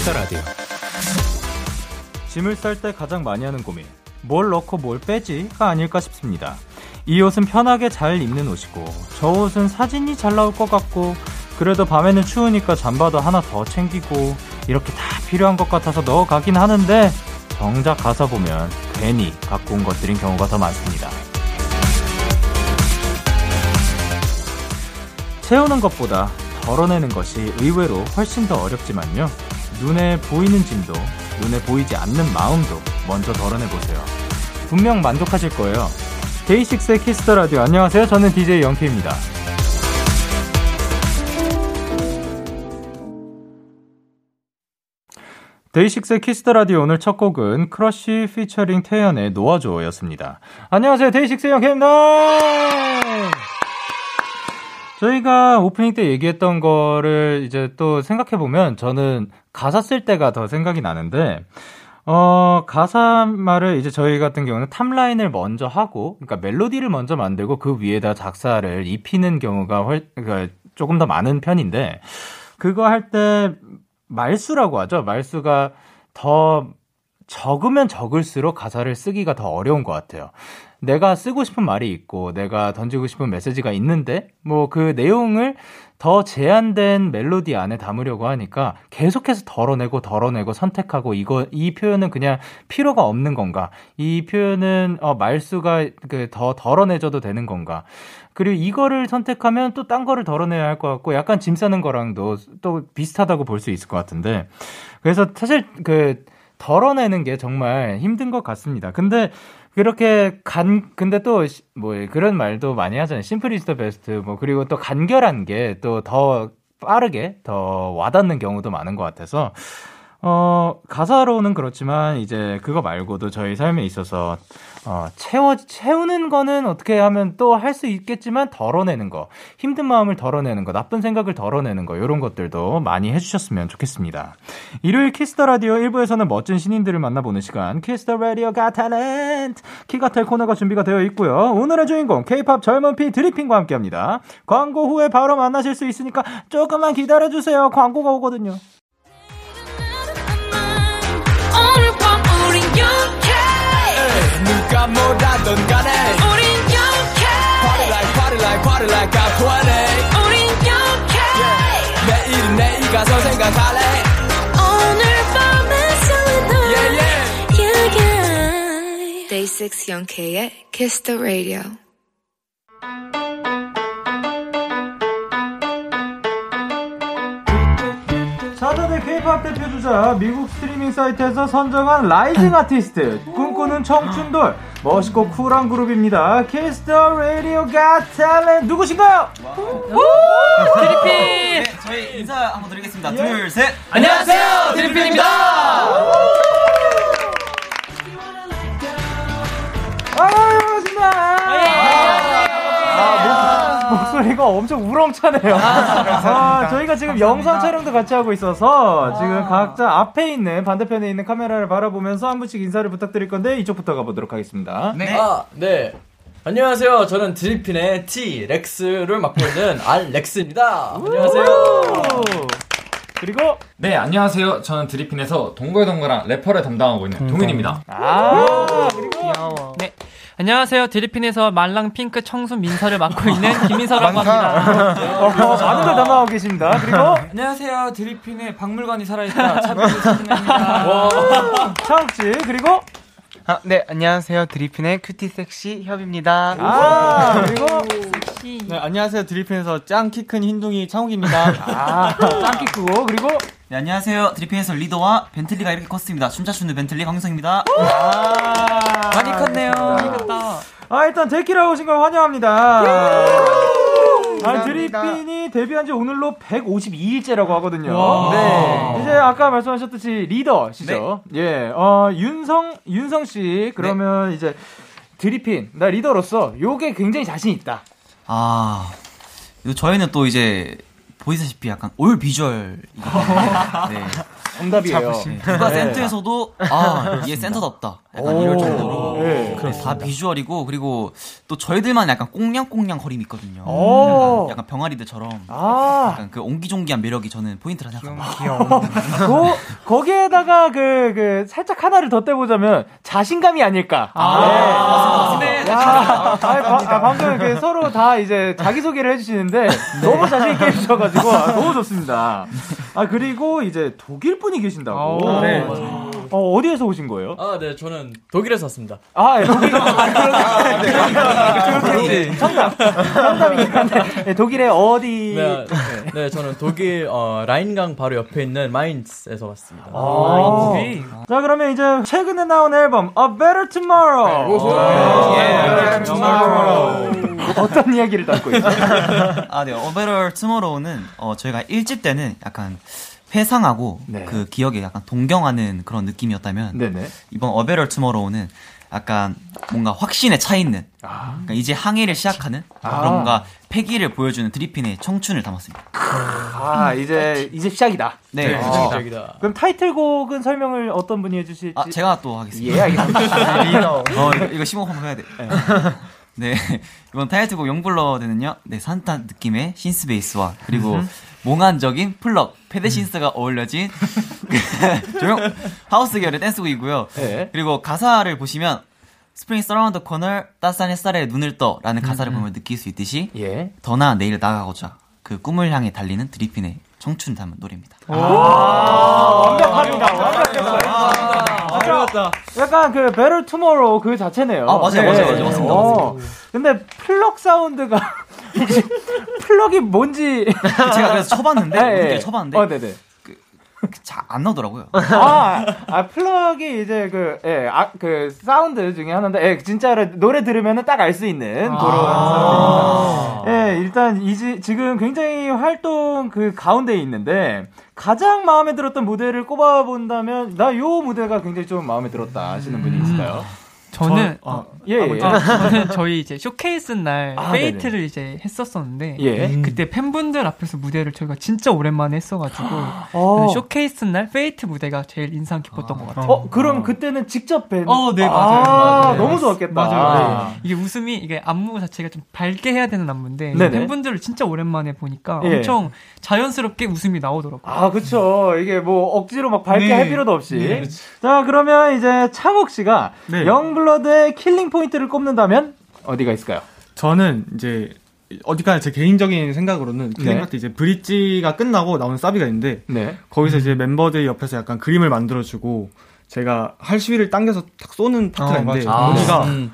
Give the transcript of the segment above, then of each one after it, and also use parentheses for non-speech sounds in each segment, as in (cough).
Kiss the Radio. 짐을 쌀 때 가장 많이 하는 고민. 뭘 넣고 뭘 빼지가 아닐까 싶습니다. 이 옷은 편하게 잘 입는 옷이고, 저 옷은 사진이 잘 나올 것 같고, 그래도 밤에는 추우니까 잠바도 하나 더 챙기고, 이렇게 다 필요한 것 같아서 넣어가긴 하는데, 정작 가서 보면 괜히 갖고 온 것들인 경우가 더 많습니다. 채우는 것보다 덜어내는 것이 의외로 훨씬 더 어렵지만요. 눈에 보이는 짐도, 눈에 보이지 않는 마음도 먼저 덜어내보세요. 분명 만족하실 거예요. 데이식스의 Kiss the Radio. 안녕하세요. 저는 DJ 영케입니다. 데이식스의 Kiss the Radio 오늘 첫 곡은 크러쉬 피처링 태연의 놓아줘였습니다. 안녕하세요. 데이식스의 영케입니다. 저희가 오프닝 때 얘기했던 거를 이제 또 생각해 보면 저는 가사 쓸 때가 더 생각이 나는데, 어, 가사 말을 이제 저희 같은 경우는 탑라인을 먼저 하고, 그러니까 멜로디를 먼저 만들고 그 위에다 작사를 입히는 경우가 훨, 그러니까 조금 더 많은 편인데, 그거 할 때 말수라고 하죠. 말수가 더 적으면 적을수록 가사를 쓰기가 더 어려운 것 같아요. 내가 쓰고 싶은 말이 있고 내가 던지고 싶은 메시지가 있는데 뭐 그 내용을 더 제한된 멜로디 안에 담으려고 하니까 계속해서 덜어내고 덜어내고 선택하고 이거 이 표현은 그냥 필요가 없는 건가? 이 표현은 어 말수가 그 더 덜어내줘도 되는 건가? 그리고 이거를 선택하면 또 딴 거를 덜어내야 할 것 같고 약간 짐 싸는 거랑도 또 비슷하다고 볼 수 있을 것 같은데 그래서 사실 그 덜어내는 게 정말 힘든 것 같습니다. 근데 그렇게 간 근데 또 뭐 그런 말도 많이 하잖아요. 심플 이즈 더 베스트 뭐 그리고 또 간결한 게 또 더 빠르게 더 와닿는 경우도 많은 것 같아서 어, 가사로는 그렇지만 이제 그거 말고도 저희 삶에 있어서 어, 채워 채우는 거는 어떻게 하면 또 할 수 있겠지만 덜어내는 거, 힘든 마음을 덜어내는 거, 나쁜 생각을 덜어내는 거 이런 것들도 많이 해 주셨으면 좋겠습니다. 일요일 Kiss the Radio 1부에서는 멋진 신인들을 만나보는 시간 Kiss the Radio Got Talent 키갓탤 코너가 준비가 되어 있고요. 오늘의 주인공 K-팝 젊은 피 드리핀과 함께합니다. 광고 후에 바로 만나실 수 있으니까 조금만 기다려 주세요. 광고가 오거든요. 누가 뭐라던 간에 우린 영케 Party like party like party like I'm 20 우린 영케 내일은 내일 가서 생각할래 오늘 밤에 설레는 yeah, yeah. yeah, yeah. Day 6 영케의 Kiss the Radio 사전의 K-팝 대표 주자 미국 스트리밍 사이트에서 선정한 rising artist 꿈꾸는 청춘돌 멋있고 쿨한 그룹입니다. Kiss the Radio Got Talent 누구신가요? 드리핀 네, 저희 인사 한번 드리겠습니다. 둘, 셋. 안녕하세요 드리핀입니다. 소리가 엄청 우렁차네요. 아, 저희가 지금 영상 촬영도 같이 하고 있어서 지금 각자 앞에 있는 반대편에 있는 카메라를 바라보면서 한 분씩 인사를 부탁드릴 건데 이쪽부터 가보도록 하겠습니다. 네. 아, 네. 안녕하세요. 저는 드리핀의 T 렉스를 맡고 있는 (laughs) 알 렉스입니다. 안녕하세요. 그리고 네, 안녕하세요. 저는 드리핀에서 동글동글한 래퍼를 담당하고 있는 동현입니다. 아 그리고 네. 안녕하세요. 드리핀에서 말랑 핑크 청순 민서를 맡고 있는 (laughs) 김민서라고 합니다. 어, 많은 걸 담당하고 계십니다. 그리고 (laughs) 안녕하세요. 드리핀의 박물관이 살아있다. 차비리 선생입니다. 차욱지 그리고 아, 네, 안녕하세요. 드리핀의 cutie sexy 협입니다. 아 그리고 네, 안녕하세요. 드리핀에서 짱 키 큰 흰둥이 창욱입니다. 아 짱 키 크고 그리고 네, 안녕하세요. 드리핀에서 리더와 벤틀리가 이렇게 컸습니다. 춤 잘 추는 벤틀리 황윤성입니다. 아 많이 컸네요. 아 일단 데키라 오신 걸 환영합니다. 아, 드리핀이 데뷔한 지 오늘로 152일째라고 하거든요. 네. 이제 아까 말씀하셨듯이 리더시죠. 예. 어, 윤성, 윤성 씨, 그러면 이제 드리핀, 나 리더로서 요게 굉장히 자신 있다. 아, 저희는 또 이제 보이다시피 약간 올 비주얼. (laughs) 네. 정답이에요. 누가 네. 센터에서도 아, (laughs) 얘 센터답다. 약간 이럴 정도로 네. 네, 다 비주얼이고 그리고 또 저희들만 약간 꽁냥꽁냥 거림이 있거든요. 오. 약간, 약간 병아리들처럼 아, 약간 그 옹기종기한 매력이 저는 포인트라 생각합니다. 거, 거기에다가 그, 그, 살짝 하나를 덧대보자면 자신감이 아닐까. 아, 네. 야, 아, 바- 아, 방금 그 서로 다 이제 자기소개를 해주시는데 (laughs) 너무 자신있게 해주셔가지고 아, 너무 좋습니다. (laughs) 아, 그리고 이제 독일 분이 계신다고. 오. 네. 어, 어디에서 오신 거예요? 아, 네, 저는 독일에서 왔습니다. 아, 예, 독일. 아, 그렇게. 정답. 정답이긴 한데. 네, 독일의 어디. 네, 네, 저는 독일 어, 라인강 바로 옆에 있는 마인츠에서 왔습니다. 아, 독일. 자, 그러면 이제 최근에 나온 앨범 A Better Tomorrow. 예, Tomorrow. 어떤 이야기를 담고 있어요? (laughs) 아, 네. 어베럴 투모로우는 어, 저희가 1집 때는 약간 회상하고 네. 그 기억에 약간 동경하는 그런 느낌이었다면 네네. 이번 어베럴 투모로우는 약간 뭔가 확신에 차 있는 그러니까 이제 항해를 시작하는 아. 그런 뭔가 패기를 보여주는 드리핀의 청춘을 담았습니다. 아, 이제, 이제 시작이다. 네. 네, 어, 저기다. 그럼 타이틀곡은 설명을 어떤 분이 해주실지. 아, 제가 또 하겠습니다. 예, 알겠습니다. (laughs) 어, 이거, 이거 심호흡 한번 해야 돼. 네. (laughs) 이번 타이틀곡 영블러드는요, 네, 산타 느낌의 신스 베이스와, 그리고 몽환적인 pluck, pad synth가 어울려진, (laughs) 조용, 하우스 계열의 댄스곡이고요. 네. 그리고 가사를 보시면, Spring's around the corner, 따스한 햇살에 눈을 떠, 라는 가사를 보면 느낄 수 있듯이, 예. 더 나은 내일을 나아가고자, 그 꿈을 향해 달리는 드리핀의 청춘 담은 노래입니다. 완벽합니다. 완벽했어요. 어려웠다. 약간 그 Better Tomorrow 그 자체네요. 아, 맞아요, 맞아요, 맞아요. 맞습니다, 어. 근데 pluck sound가 (laughs) 혹시 pluck이 뭔지 제가 그래서 쳐봤는데. 네, 쳐봤는데, 어, 네네. 잘 안 나오더라고요. (laughs) 아, 아 pluck이 이제 그, 예, 아, 그 사운드 중에 하나인데, 예, 진짜로 노래 들으면은 딱 알 수 있는 그런 sound입니다. 예, 일단 이지 지금 굉장히 활동 그 가운데에 있는데 가장 마음에 들었던 무대를 꼽아 본다면 나 요 무대가 굉장히 좀 마음에 들었다 하시는 분이 있을까요? 저는 아, 예, 예. 아, (laughs) 저는 저희 이제 쇼케이스 날 아, Fate를 이제 했었었는데 예. 그때 팬분들 앞에서 무대를 저희가 진짜 오랜만에 했어가지고 어. 그 쇼케이스 날 Fate 무대가 제일 인상 깊었던 것 같아요. 어, 그럼 그때는 직접 뵌. 어, 네, 아, 맞아요. 맞아요. 너무 좋았겠다. 맞아요. 네. 이게 웃음이 이게 안무 자체가 좀 밝게 해야 되는 안무인데 네네. 팬분들을 진짜 오랜만에 보니까 예. 엄청 자연스럽게 웃음이 나오더라고요. 아, 그쵸. 이게 뭐 억지로 막 밝게 네. 할 필요도 없이. 자, 그러면 이제 창욱 씨가 네. Young Blood의 killing point를 꼽는다면 어디가 있을까요? 저는 이제 어디까지 제 개인적인 생각으로는 네. 클라이맥스 이제 브릿지가 끝나고 나오는 사비가 있는데 네. 거기서 이제 멤버들 옆에서 약간 그림을 만들어주고 제가 활시위를 당겨서 탁 쏘는 파트가 어, 있는데. 거기가 음.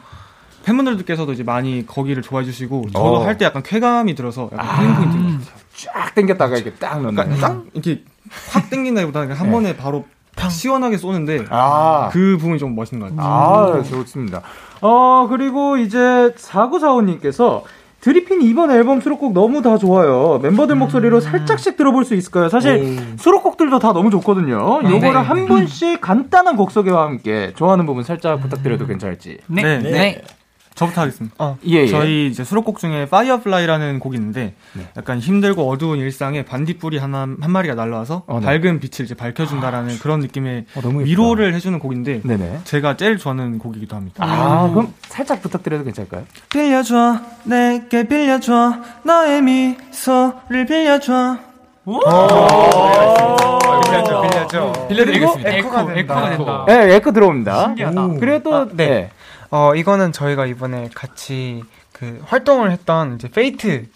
팬분들께서도 이제 많이 거기를 좋아해 주시고 저도 어. 할 때 약간 쾌감이 들어서 약간 killing point인 것 같아요. 쫙 당겼다가 이렇게 딱 넣는. 그러니까 딱 이렇게 확 당긴다기보다는 한 네. 번에 바로 팍 시원하게 쏘는데 아. 그 부분이 좀 멋있는 것 같아요. 아, 좋습니다. 어, 그리고 이제 4945님께서 드리핀 이번 앨범 수록곡 너무 다 좋아요. 멤버들 목소리로 살짝씩 들어볼 수 있을까요? 사실 수록곡들도 다 너무 좋거든요. 요거를 한 분씩 간단한 곡 소개와 함께 좋아하는 부분 살짝 부탁드려도 괜찮을지. 네. 네. 저부터 하겠습니다. 예, 예. 저희 이제 수록곡 중에 Firefly라는 곡이 있는데 네. 약간 힘들고 어두운 일상에 반딧불이 하나 한 마리가 날라와서 어, 네. 밝은 빛을 이제 밝혀준다라는 그런 느낌의 어. 위로를 해주는 곡인데 네네. 제가 제일 좋아하는 곡이기도 합니다. 아, 그럼 살짝 부탁드려도 괜찮을까요? 빌려줘 내게 빌려줘 너의 미소를 빌려줘 빌려줘, 빌려줘. 빌려드리겠습니다. 에코, 에코가 된다. 네, 에코 들어옵니다. 신기하다. 그리고 또, 아, 네. 네. 어, 이거는 저희가 이번에 같이 그 활동을 했던 이제 Fate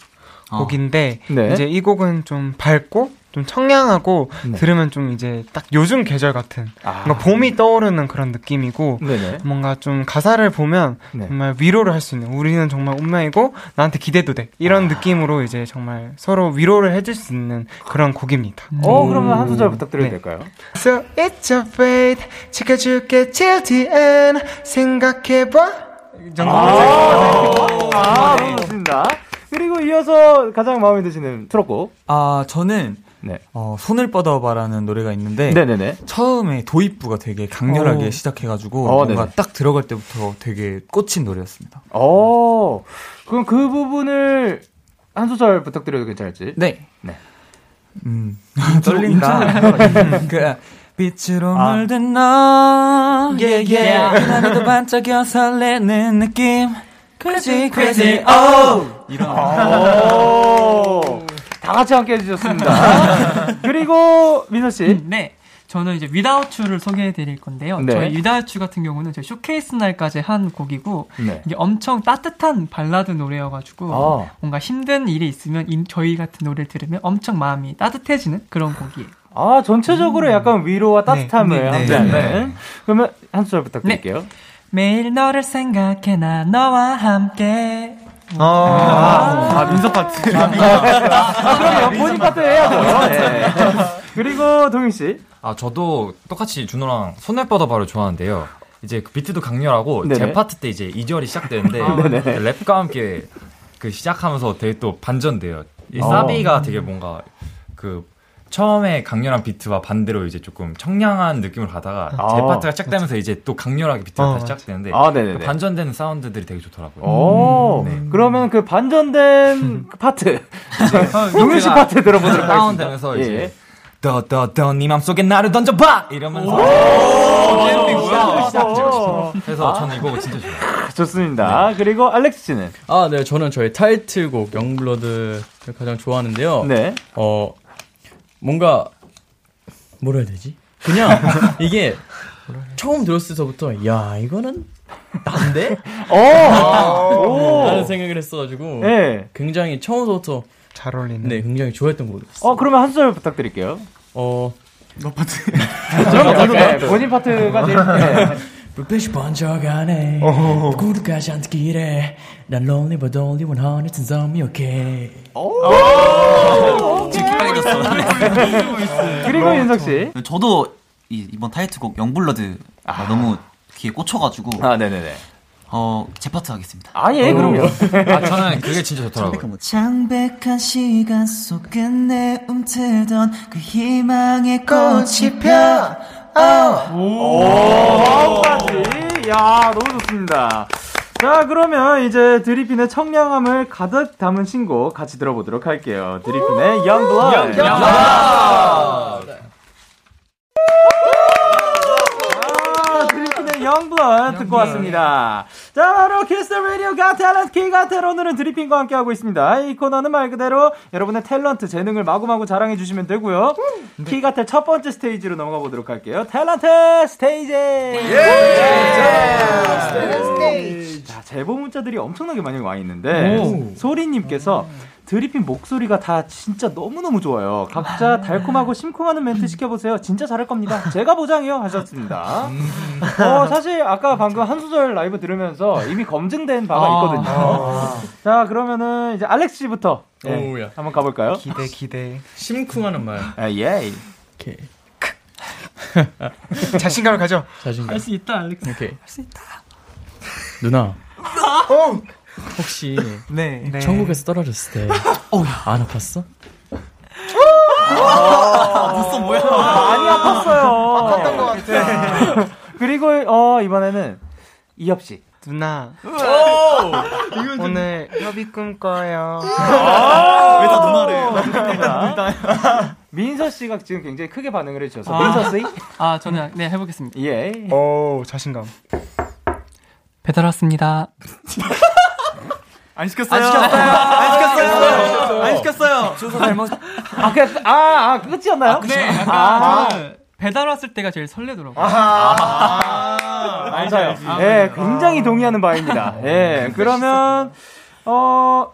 어. 곡인데 네. 이제 이 곡은 좀 밝고 좀 청량하고 네. 들으면 좀 이제 딱 요즘 계절 같은 아. 뭔가 봄이 떠오르는 그런 느낌이고 네네. 뭔가 좀 가사를 보면 네. 정말 위로를 할 수 있는 우리는 정말 운명이고 나한테 기대도 돼 이런 느낌으로 이제 정말 서로 위로를 해줄 수 있는 그런 곡입니다. 어, 그러면 한 소절 부탁드려도 네. 될까요? So it's a fate 지켜줄게 till the end 생각해봐 이 정도 아, 너무 좋습니다. 그리고 이어서 가장 마음에 드시는 수록곡. 아, 저는 네. 어, 손을 뻗어봐라는 노래가 있는데 네네네. 처음에 도입부가 되게 강렬하게 어. 시작해가지고 어, 뭔가 네네. 딱 들어갈 때부터 되게 꽂힌 노래였습니다. 어, 그럼 그 부분을 한 소절 부탁드려도 괜찮을지? 네. 네. 음, 떨린다. 그, 빛으로 아. 물든 너 yeah, yeah. 그날에도 반짝여 설레는 느낌 Crazy crazy oh 오. 다 같이 함께 해주셨습니다. (laughs) 그리고 민서 씨. 네. 저는 이제 Without You를 소개해 드릴 건데요. 네. 저희 Without You 같은 경우는 저희 쇼케이스 날까지 한 곡이고 네. 이게 엄청 따뜻한 발라드 노래여가지고 아. 뭔가 힘든 일이 있으면 이- 저희 같은 노래를 들으면 엄청 마음이 따뜻해지는 그런 곡이에요. 아, 전체적으로 약간 위로와 따뜻함을 네, 네, 함께하는. 네. 그러면 한 소절 부탁드릴게요. 매일 너를 생각해 나 너와 함께 아, 아, 민서 파트. 아, 그럼요. 본인 파트 해야죠. 네. 그리고 동윤 씨. 아, 저도 똑같이 준호랑 손을 뻗어봐를 좋아하는데요. 이제 그 비트도 강렬하고 네네. 제 파트 때 이제 2절이 시작되는데 랩과 함께 그 시작하면서 되게 또 반전돼요. 이 어. 사비가 되게 뭔가 그 처음에 강렬한 비트와 반대로 이제 조금 청량한 느낌으로 가다가 아. 제 파트가 시작되면서 이제 또 강렬하게 비트가 어, 다시 맞아. 시작되는데 아. 그 반전되는 사운드들이 되게 좋더라고요. 오, 네. 그러면 그 반전된 그 파트. (laughs) 동윤 씨 파트 들어보도록 하겠습니다. 다운되면서 예. 이제 더더더 네 맘속에 나를 던져봐 이러면서 오. 그래서 저는 이거 진짜 좋아요. 좋습니다. 그리고 알렉스 씨는? 아, 네, 저는 저희 타이틀곡 Young Blood를 가장 좋아하는데요. 네. 어, 뭔가, 뭐라 해야 되지? 그냥, (laughs) 이게, 처음 들었을 때부터, 야, 이거는, 난데? 오! 라는 생각을 했어가지고, 네. 굉장히 처음부터, 잘 어울리는. 네, 굉장히 좋아했던 곡이었어요. 어, 그러면 한 소절 부탁드릴게요. 어, 그럼요. 네, 본인 파트가 제일. (laughs) 네. 불빛이 번져가네. 구두까지 앉기래. 난 lonely but only one hundred and some okay. 지금 빨개졌어. 그리고 윤석 씨. 저도 이, 이번 타이틀곡 영블러드 가 너무 귀에 꽂혀가지고 아, 네네네. 어, 제 파트 하겠습니다. 아, 예, 그럼요. (laughs) 아 저는 그게 진짜 좋더라고요. 창백한 시간 속에 내 움트던 그 희망의 꽃이 펴. 오까지. 야, 너무 좋습니다. 자, 그러면 이제 드리핀의 청량함을 가득 담은 신곡 같이 들어보도록 할게요. 드리핀의 Young Blood. 아, 드리핀의 Young Blood 듣고 왔습니다. 자, 바로 키스 라디오 Got Talent 키갓탤 오늘은 드리핀과 함께 하고 있습니다. 이 코너는 말 그대로 여러분의 탤런트 재능을 마구마구 자랑해 주시면 되고요. 키갓탤 첫 번째 스테이지로 넘어가 보도록 할게요. 탤런트 스테이지. 자, 제보 문자들이 엄청나게 많이 와 있는데 소리님께서 드리핀 목소리가 다 진짜 너무너무 좋아요. 각자 달콤하고 심쿵하는 멘트 시켜보세요. 진짜 잘할 겁니다. (laughs) 제가 보장해요. 하셨습니다. 어, 사실 아까 방금 한 소절 라이브 들으면서 이미 검증된 바가 있거든요. 자, 그러면은 이제 알렉스 씨부터 예, 오우야. 한번 가볼까요? 기대 기대. 심쿵하는 말. 아, 예. 오케이. (laughs) 자신감을 가져. 자신감. 할 수 있다, 알렉스. 오케이. 할 수 있다. 누나. 혹시 (laughs) 네. 네. 천국에서 떨어졌을 때 (laughs) 안 아팠어? 무슨 뭐야? 많이 아팠어요. 아팠던 것 같아. 그리고 어 이번에는 이엽 씨. 누나. (laughs) 오늘 협의 꿈 꿔요. 왜다 누나래? 민서 씨가 지금 굉장히 크게 반응을 해주셔서 아. 민서 씨. 아, 저는 네 해보겠습니다. 예. 오 자신감. 배달 왔습니다. 안 시켰어요. 안 시켰어요. 안 시켰어요. 안 시켰어요. 순서 잘못. 아, 그, 아, 아, 끝이었나요? 네, 약간 아. 저는 배달 왔을 때가 제일 설레더라고요. 맞아요. 예, 굉장히 동의하는 바입니다. 예, 그러면, 어,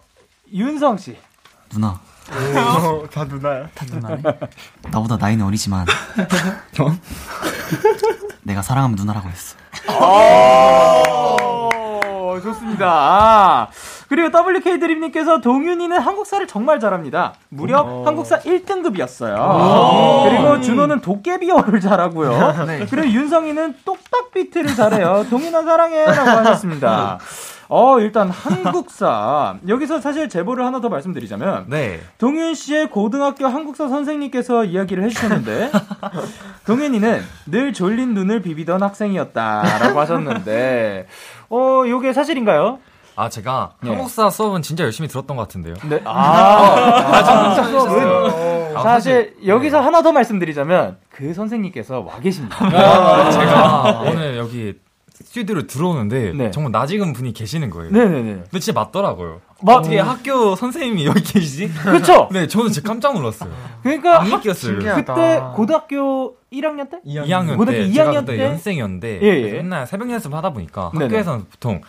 윤성 씨. 누나, 오, (laughs) 다 누나야. 누나네. 나보다 나이는 어리지만 내가 사랑하면 누나라고 했어. 오, 좋습니다. 아, 그리고 WK 드림님께서 동윤이는 한국사를 정말 잘합니다. 무려 한국사 1등급이었어요. 그리고 준호는 도깨비어를 잘하고요. (laughs) 그리고 윤성이는 똑딱 비트를 잘해요. 동윤아 사랑해라고 하셨습니다. 어, 일단 한국사. 여기서 사실 제보를 하나 더 말씀드리자면 네. 동윤 씨의 고등학교 한국사 선생님께서 이야기를 해 주셨는데 동윤이는 늘 졸린 눈을 비비던 학생이었다라고 하셨는데 어 요게 사실인가요? 아 제가 네. 한국사 수업은 진짜 열심히 들었던 것 같은데요. 네. 아, 아 한국사 수업은 아, 사실 여기서 하나 더 말씀드리자면 그 선생님께서 와 계십니다. 아, 제가 오늘 여기 스튜디오를 들어오는데 네. 정말 낯익은 분이 계시는 거예요. 네네네. 근데 진짜 맞더라고요. 맞- 어떻게 학교 선생님이 여기 계시지? 그쵸? (laughs) 네, 저는 진짜 깜짝 놀랐어요. 그러니까 안 학- 믿겼어요. 그때 고등학교 1학년 때? 2학년 고등학교 때 2학년 제가 그때 때? 연생이었는데 예, 예. 맨날 새벽 연습 하다 보니까 네네. 학교에서는 보통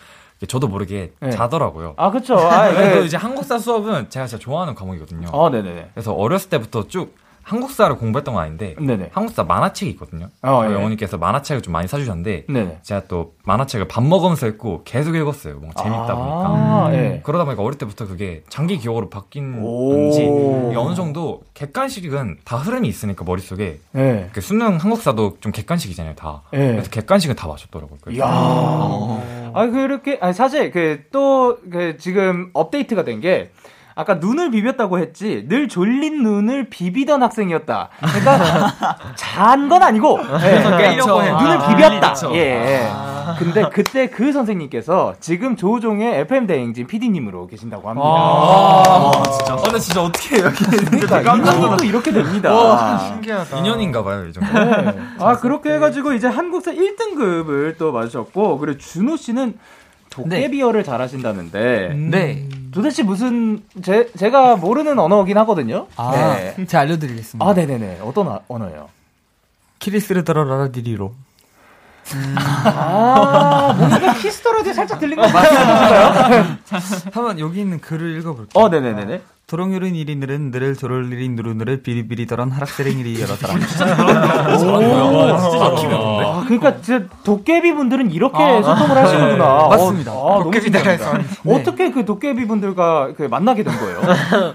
저도 모르게 네. 자더라고요. 아, 그쵸. 아, (laughs) 그래도 네. 이제 한국사 수업은 제가 진짜 좋아하는 과목이거든요. 어, 네네네. 그래서 어렸을 때부터 쭉 한국사를 공부했던 건 아닌데 네네. 한국사 만화책이 있거든요. 어, 예. 어머니께서 만화책을 좀 많이 사주셨는데 네네. 제가 또 만화책을 밥 먹으면서 읽고 계속 읽었어요. 뭔가 재밌다 보니까. 아, 예. 그러다 보니까 어릴 때부터 그게 장기 기억으로 바뀐 오. 건지 어느 정도 객관식은 다 흐름이 있으니까 머릿속에 예. 그 수능 한국사도 좀 객관식이잖아요 다 예. 그래서 객관식은 다 맞췄더라고요 그래서 이야. 아, 그렇게, 아니, 사실, 그, 또, 그, 지금 업데이트가 된 게, 아까 눈을 비볐다고 했지, 늘 졸린 눈을 비비던 학생이었다. 그러니까, (laughs) 잔 건 아니고, (laughs) 그래서 예, 깨려고 해. 눈을 아, 비볐다. 그쵸. 예. 근데 그때 그 선생님께서 지금 조종의 FM 대행진 PD님으로 계신다고 합니다. 아, 진짜. 아, 근데 진짜 어떻게 여기 그러니까 인연이 또 이렇게 됩니다. 와, 신기하다. 인연인가 봐요 이 정도 네. 아 그렇게 해 가지고 이제 한국사 1등급을 또 맞으셨고 그리고 준호 씨는 도깨비어를 잘하신다는데 네. 도대체 무슨 제 제가 모르는 언어긴 하거든요. 아, 네. 제가 알려드리겠습니다. 아 네네네 어떤 아- 언어예요? 키리스를 들어라라디리로. 아 뭔가 히스토리에 살짝 들린 거 맞나요? (laughs) 한번 여기 있는 글을 읽어볼게요. 어 네네네네. 도롱유린 이리 느른 느를 도롤리린 누르느를 비리비리더런 하락세랭이리 열었더라. 아 그러니까 진짜 도깨비 분들은 이렇게 소통을 하시는구나. 맞습니다. 어, 아, 너무 도깨비. 나라에서. 네. 어떻게 그 도깨비 분들과 그 만나게 된 거예요?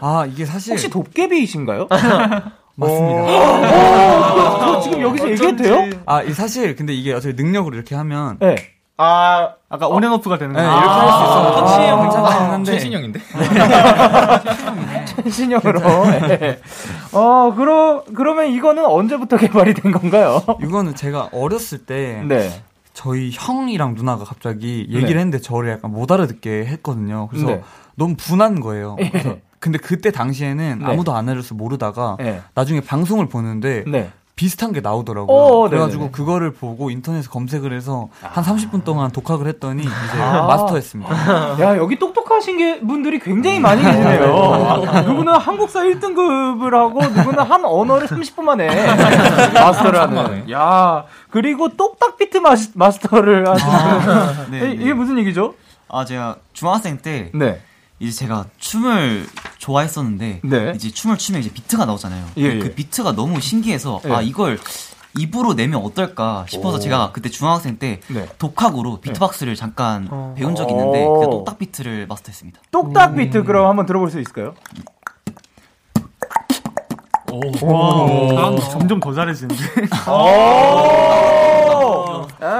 아 이게 사실 혹시 도깨비이신가요? (laughs) 맞습니다. 어, 저 지금 여기서 얘기해도 돼요? 아, 이 사실 근데 이게 어떻게 능력으로 이렇게 하면 네. 아, 아까 온앤오프가 되는 네, 거예요. 이렇게 할 수 있어서 터치 형 괜찮다 아, 했는데 최신형인데 (laughs) 신형으로. 네. 어, 그러, 그러면 이거는 언제부터 개발이 된 건가요? 이거는 제가 어렸을 때 네. 저희 형이랑 누나가 갑자기 얘기를 네. 했는데 저를 약간 못 알아듣게 했거든요. 그래서 네. 너무 분한 거예요. 그래서 근데 그때 당시에는 네. 아무도 안 알려서 모르다가 네. 나중에 방송을 보는데 네. 비슷한 게 나오더라고요. 오, 그래가지고 네네네. 그거를 보고 인터넷에 검색을 해서 한 30분 동안 독학을 했더니 이제 아. 마스터했습니다. (laughs) 야, 여기 똑똑하신 게 분들이 굉장히 많이 계시네요. 누구는 한국사 1등급을 하고, 누구는 한 언어를 30분 만에 (laughs) 마스터를 하는. 야, 그리고 똑딱 비트 마스, 마스터를 하시는. 네, 이- (laughs) 네. 이게 무슨 얘기죠? 아 제가 중학생 때 네. 이제 제가 춤을 좋아했었는데 네. 이제 춤을 추면 이제 비트가 나오잖아요. 예, 그 예. 비트가 너무 신기해서 예. 아 이걸 입으로 내면 어떨까 싶어서 오. 제가 그때 중학생 때 네. 독학으로 비트박스를 잠깐 어. 배운 적이 있는데 오. 그 똑딱 비트를 마스터했습니다. 똑딱 비트 그럼 한번 들어볼 수 있을까요? 아, 점점 더 잘해지는데.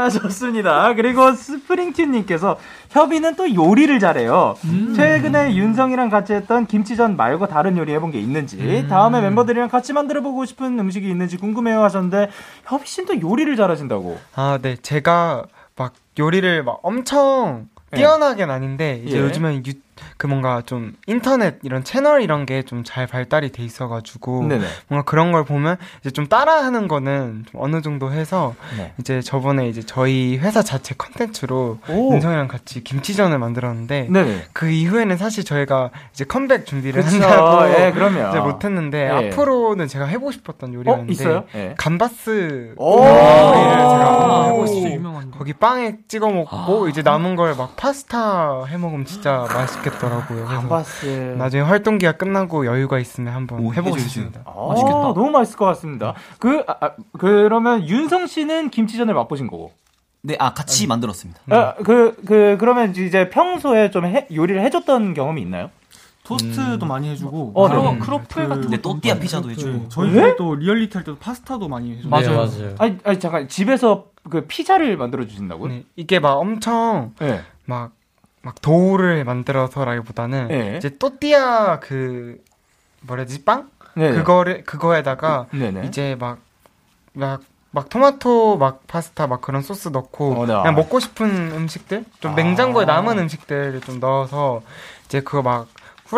오! 아, 좋습니다. 그리고 스프링튠님께서 협이는 또 요리를 잘해요. 최근에 윤성이랑 같이 했던 김치전 말고 다른 요리 해본 게 있는지, 다음에 멤버들이랑 같이 만들어보고 싶은 음식이 있는지 궁금해요 하셨는데, 협이 씨는 또 요리를 잘하신다고. 아, 네. 제가 막 요리를 막 엄청 네. 뛰어나게는 아닌데 이제 예. 요즘엔 유, 그 뭔가 좀 인터넷 이런 채널 이런 게 좀 잘 발달이 돼 있어가지고 네네. 뭔가 그런 걸 보면 이제 좀 따라하는 거는 좀 어느 정도 해서 네. 이제 저번에 이제 저희 회사 자체 컨텐츠로 오. 윤성이랑 같이 김치전을 만들었는데 네네. 그 이후에는 사실 저희가 이제 컴백 준비를 그쵸. 한다고 예, 그럼요. 이제 못했는데 예. 앞으로는 제가 해보고 싶었던 요리가 어, 있는데 있어요? 예. 감바스 오. 요리를 제가 한번 해보고 유명한데. 거기 빵에 찍어 먹고 이제 남은 걸 막 파스타 해 먹으면 진짜 맛있 겠더라고요. 그래서 감바스. 나중에 활동기가 끝나고 여유가 있으면 한번 오, 해보고 싶습니다. 아, 맛있겠다. 너무 맛있을 것 같습니다. 그, 아, 아, 그러면 윤성 씨는 김치전을 맛보신 거고. 네, 아 같이 만들었습니다. 아, 그, 그, 그러면 이제 평소에 좀 해, 요리를 해줬던 경험이 있나요? 토스트도 많이 해주고. 어, 바로 네. 크로플 그- 같은 네, 또띠아 피자도. 해주고. 저희 네? 또 리얼리티 할 때도 파스타도 많이 해주고. 맞아요, 맞아요. 아니, 아니, 잠깐, 집에서 그 피자를 만들어 주신다고요? 네, 이게 막 엄청 네. 막, 막 도우를 만들어서라기보다는 네. 이제 또띠아 그 뭐라 되지 빵? 네. 그거를 그거에다가 네네. 이제 막막 막 토마토 막 파스타 막 그런 소스 넣고 어, 네. 그냥 먹고 싶은 음식들 좀 아. 냉장고에 남은 음식들을 좀 넣어서 이제 그거 막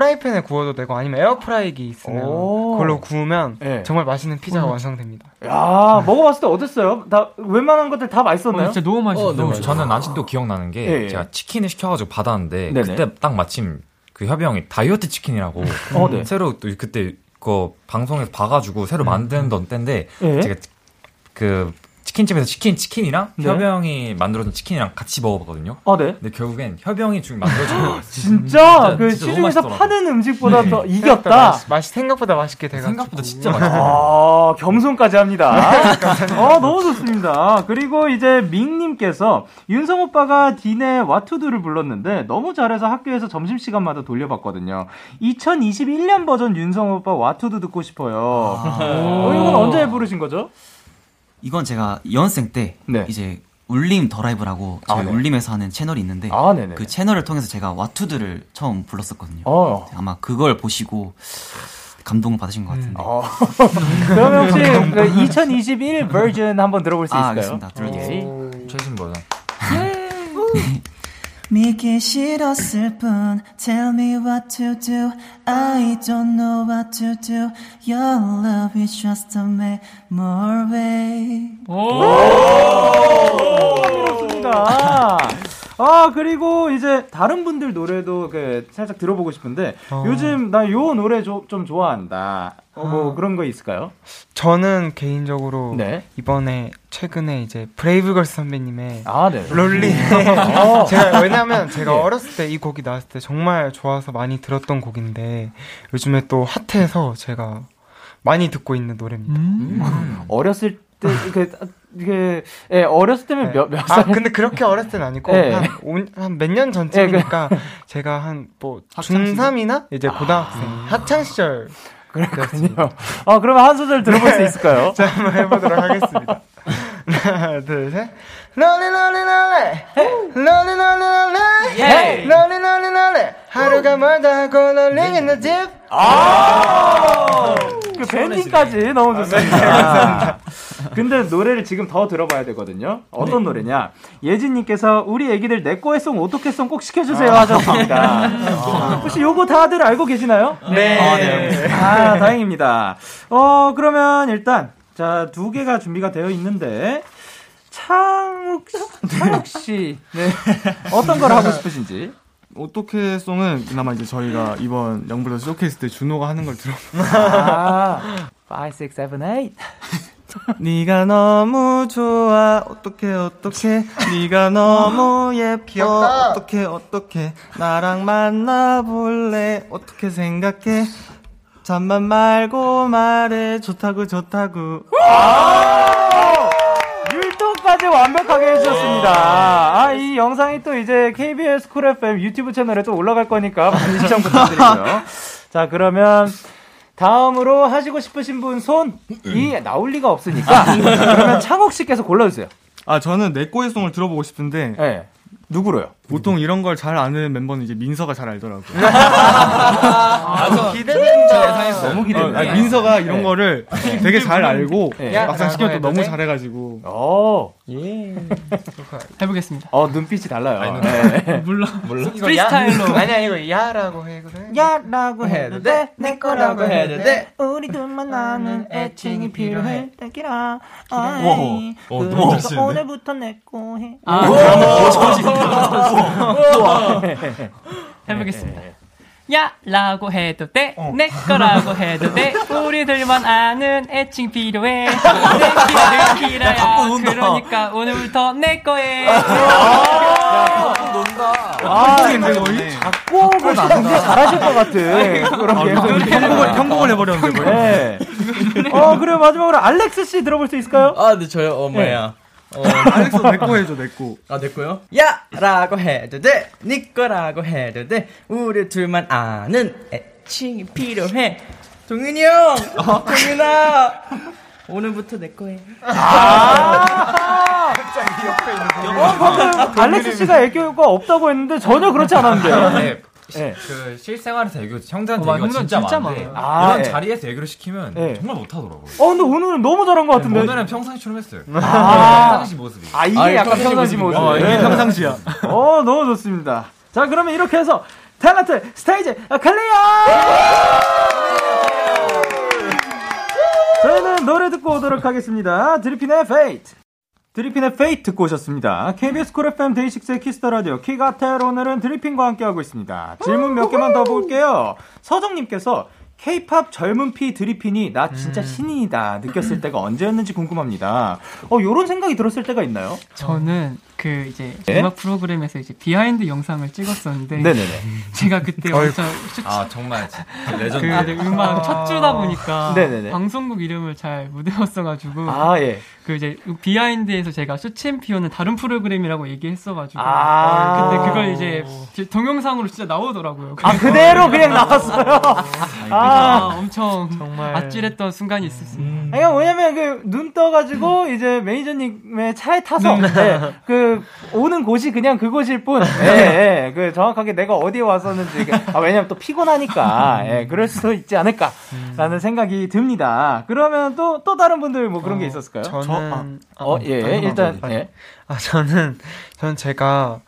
후라이팬에 구워도 되고 아니면 에어프라이기 있으면 오. 그걸로 구우면 네. 정말 맛있는 피자가 완성됩니다. 야, 먹어봤을 때 어땠어요? 다 웬만한 것들 다 맛있었나요? 어, 진짜 너무 맛있어요. 너무 좋- 저는 아직도 기억나는 게 예, 예. 제가 치킨을 시켜가지고 받았는데 네네. 그때 딱 마침 그 협이 형이 다이어트 치킨이라고 어, 네. 새로 또 그때 그 방송에서 봐가지고 새로 만드는 때인데 예? 제가 그 치킨집에서 치킨 치킨이랑 네. 협이 형이 만들어준 치킨이랑 같이 먹어봤거든요. 아, 네. 근데 결국엔 협이 형이 지금 만들어준 진짜, 그 진짜 시중에서. 파는 음식보다 더 생각보다 이겼다. 맛- 맛이 생각보다 맛있게 돼가지고 생각보다 진짜 맛있어. 아, 겸손까지 합니다. 어, 너무 좋습니다. 그리고 이제 밍님께서 윤성 오빠가 딘의 와투두를 불렀는데 너무 잘해서 학교에서 점심 시간마다 돌려봤거든요. 2021년 버전 윤성 오빠 와투두 듣고 싶어요. 어, 이건 언제 부르신 거죠? 이건 제가 연생 때 네. 이제 울림 더 라이브라고 저희 아, 네. 울림에서 하는 채널이 있는데 아, 네네. 그 채널을 통해서 제가 와투드를 처음 불렀었거든요. 어. 아마 그걸 보시고 감동을 받으신 것 같은데. 어. (laughs) 그러면 혹시 그 2021 버전 한번 들어볼 수 아, 있을까요? 알겠습니다. 들어주세요. 예. 최신 버전. 믿기 싫었을 뿐 Tell me what to do I don't know what to do Your love is just a memory 그렇습니다. 아 그리고 이제 다른 분들 노래도 그 살짝 들어보고 싶은데 어. 요즘 나 요 노래 조- 좀 좋아한다. 어, 뭐 그런 거 있을까요? 저는 개인적으로 네. 이번에 최근에 이제 브레이브걸스 선배님의 아 네. Rollin' (laughs) 어. 제가 왜냐면 제가 예. 어렸을 때 이 곡이 나왔을 때 정말 좋아서 많이 들었던 곡인데 요즘에 또 핫해서 제가 많이 듣고 있는 노래입니다. 어렸을 때이 게 이게 예, 어렸을 때면 몇몇아 살? 근데 그렇게 어렸을 때는 아니고 예. 한몇 년 전쯤이니까 제가 한 뭐 중3이나 이제 고등학생 학창 시절 그렇군요. 아 그러면 한 소절 들어볼 수 있을까요? (laughs) 자 한번 해보도록 하겠습니다. 하나 둘 셋. 롤리 롤리 롤리 롤리 롤리 롤리 롤리 롤리 롤리 하루가 멀다고 롤링 in the deep 그 밴딩까지 너무 좋습니다. 근데 노래를 지금 더 들어봐야 되거든요. 어떤 노래냐? 예진님께서 우리 애기들 내꺼의 송 어떻게 송 꼭 시켜주세요 하셨습니다. 혹시 요거 다들 알고 계시나요? 네. 아, 네. 아, 다행입니다. 어, 그러면 일단 자 두 개가 준비가 되어 있는데 창욱 창욱 씨, 네. 어떤 걸 하고 싶으신지? 어떻게 송은 그나마 이제 저희가 이번 영블러 쇼케이스 때 준호가 하는 걸 들어. 아, 5, 6, 7, 8. 네가 너무 좋아. 어떻게 어떻게? 네가 너무 예뻐. 어떻게 어떻게? 나랑 만나볼래? 어떻게 생각해? 잠만 말고 말해. 좋다고 좋다고. 율동 까지 완벽하게 해주셨습니다. 아, 이 영상이 또 이제 KBS 쿨 FM 유튜브 채널에 또 올라갈 거니까 많이 시청 부탁드리고요. (laughs) 자, 그러면 다음으로 하시고 싶으신 분 손이 나올 리가 없으니까 그러면 창욱 씨께서 골라주세요. 아 저는 내 꼬의 송을 들어보고 싶은데 네. 누구로요? 보통 이런 걸 잘 아는 멤버는 이제 민서가 잘 알더라고요. (laughs) 아, 기대된다. 너무 어, 기대돼요. 아니, 민서가 이런 거를 되게 잘 알고 네. 막상 시키면 또 해도 너무 돼? 잘해가지고 어, 예. (laughs) 해보겠습니다. 어, 눈빛이 달라요. 네. (laughs) 이거 프리스타일로. (laughs) 야, 아니야 이거 야라고 해 그래. 야라고 해도 돼, 내 거라고 해도 돼. 우리 둘만 아는 애칭이 필요해. 오, 오, 너무 잘하시는데? 오늘부터 내거 해. 해보겠습니다. 야라고 해도 돼, 내 거라고 해도 돼, (laughs) 우리들만 아는 애칭 필요해. 내 키라, 내 키라야. 그러니까 오늘부터 내 거에. 아, 근데 거의 작곡을 굉장히 잘하실 것 그런 감성이 편곡을 편곡을 해버렸는데. 네. 어, 그래 마지막으로 알렉스 씨 들어볼 수 있을까요? 아, 네, 저요? 어, 뭐야. 어, 알렉스 내거 해줘 내 거 아, 내 거요? 야! 라고 해도 돼! 니 거라고 해도 돼! 우리 둘만 아는 애칭이 필요해! 동윤이 형! 동윤아! 오늘부터 내 거해. 어, 방금 알렉스 씨가 애교가 없다고 했는데 전혀 그렇지 않았는데요. 네, 예. 그 실생활에서 애교 형들한테 어. 애교가 진짜, 진짜 많은데 많아요. 아, 이런 예. 자리에서 애교를 시키면 예. 정말 못하더라고요. 어, 근데 오늘은 너무 잘한 것 같은데. 오늘은 평상시처럼 했어요. 아. 평상시 모습이. 아, 이게 아, 약간 평상시 모습. 어, 이게 평상시야. 어, 너무 좋습니다. 자, 그러면 이렇게 해서 탤런트 스테이지 아, clear! 저희는 노래 듣고 오도록 하겠습니다. 드리핀의 Fate. 드리핀의 Fate 듣고 오셨습니다. KBS 쿨 FM 데이식스의 Kiss the Radio 키가텔 오늘은 드리핀과 함께하고 있습니다. 질문 몇 개만 더 볼게요. 서정님께서 K-팝 젊은 피 드리핀이 나 진짜 신인이다 느꼈을 때가 언제였는지 궁금합니다. 어, 요런 생각이 들었을 때가 있나요? 저는 그 이제 네? 음악 프로그램에서 이제 behind 영상을 찍었었는데 네네네. (laughs) 제가 그때 엄청 아 정말 레전드. 그 음악 첫 주다 보니까 네네네. 방송국 이름을 잘 못 외웠어가지고 아, 예. 그 이제 비하인드에서 제가 슈챔피언은 다른 프로그램이라고 얘기했어가지고 아. 근데 그걸 이제 제 동영상으로 진짜 나오더라고요. 아, 그대로 그냥 나왔어요. (laughs) 아, 아, 엄청 정말. 아찔했던 순간이 있었습니다. 그러니까 왜냐면 그 눈 떠가지고 이제 매니저님의 차에 타서 네, 그 오는 곳이 그냥 그곳일 뿐. (laughs) 예, 예, 그 정확하게 내가 어디에 왔었는지 아, 왜냐면 또 피곤하니까 예, 그럴 수도 있지 않을까라는 생각이 듭니다. 그러면 또또 다른 분들 뭐 그런 게 있었을까요? 저는 어, 예, 일단 예. 아 저는 저는 제가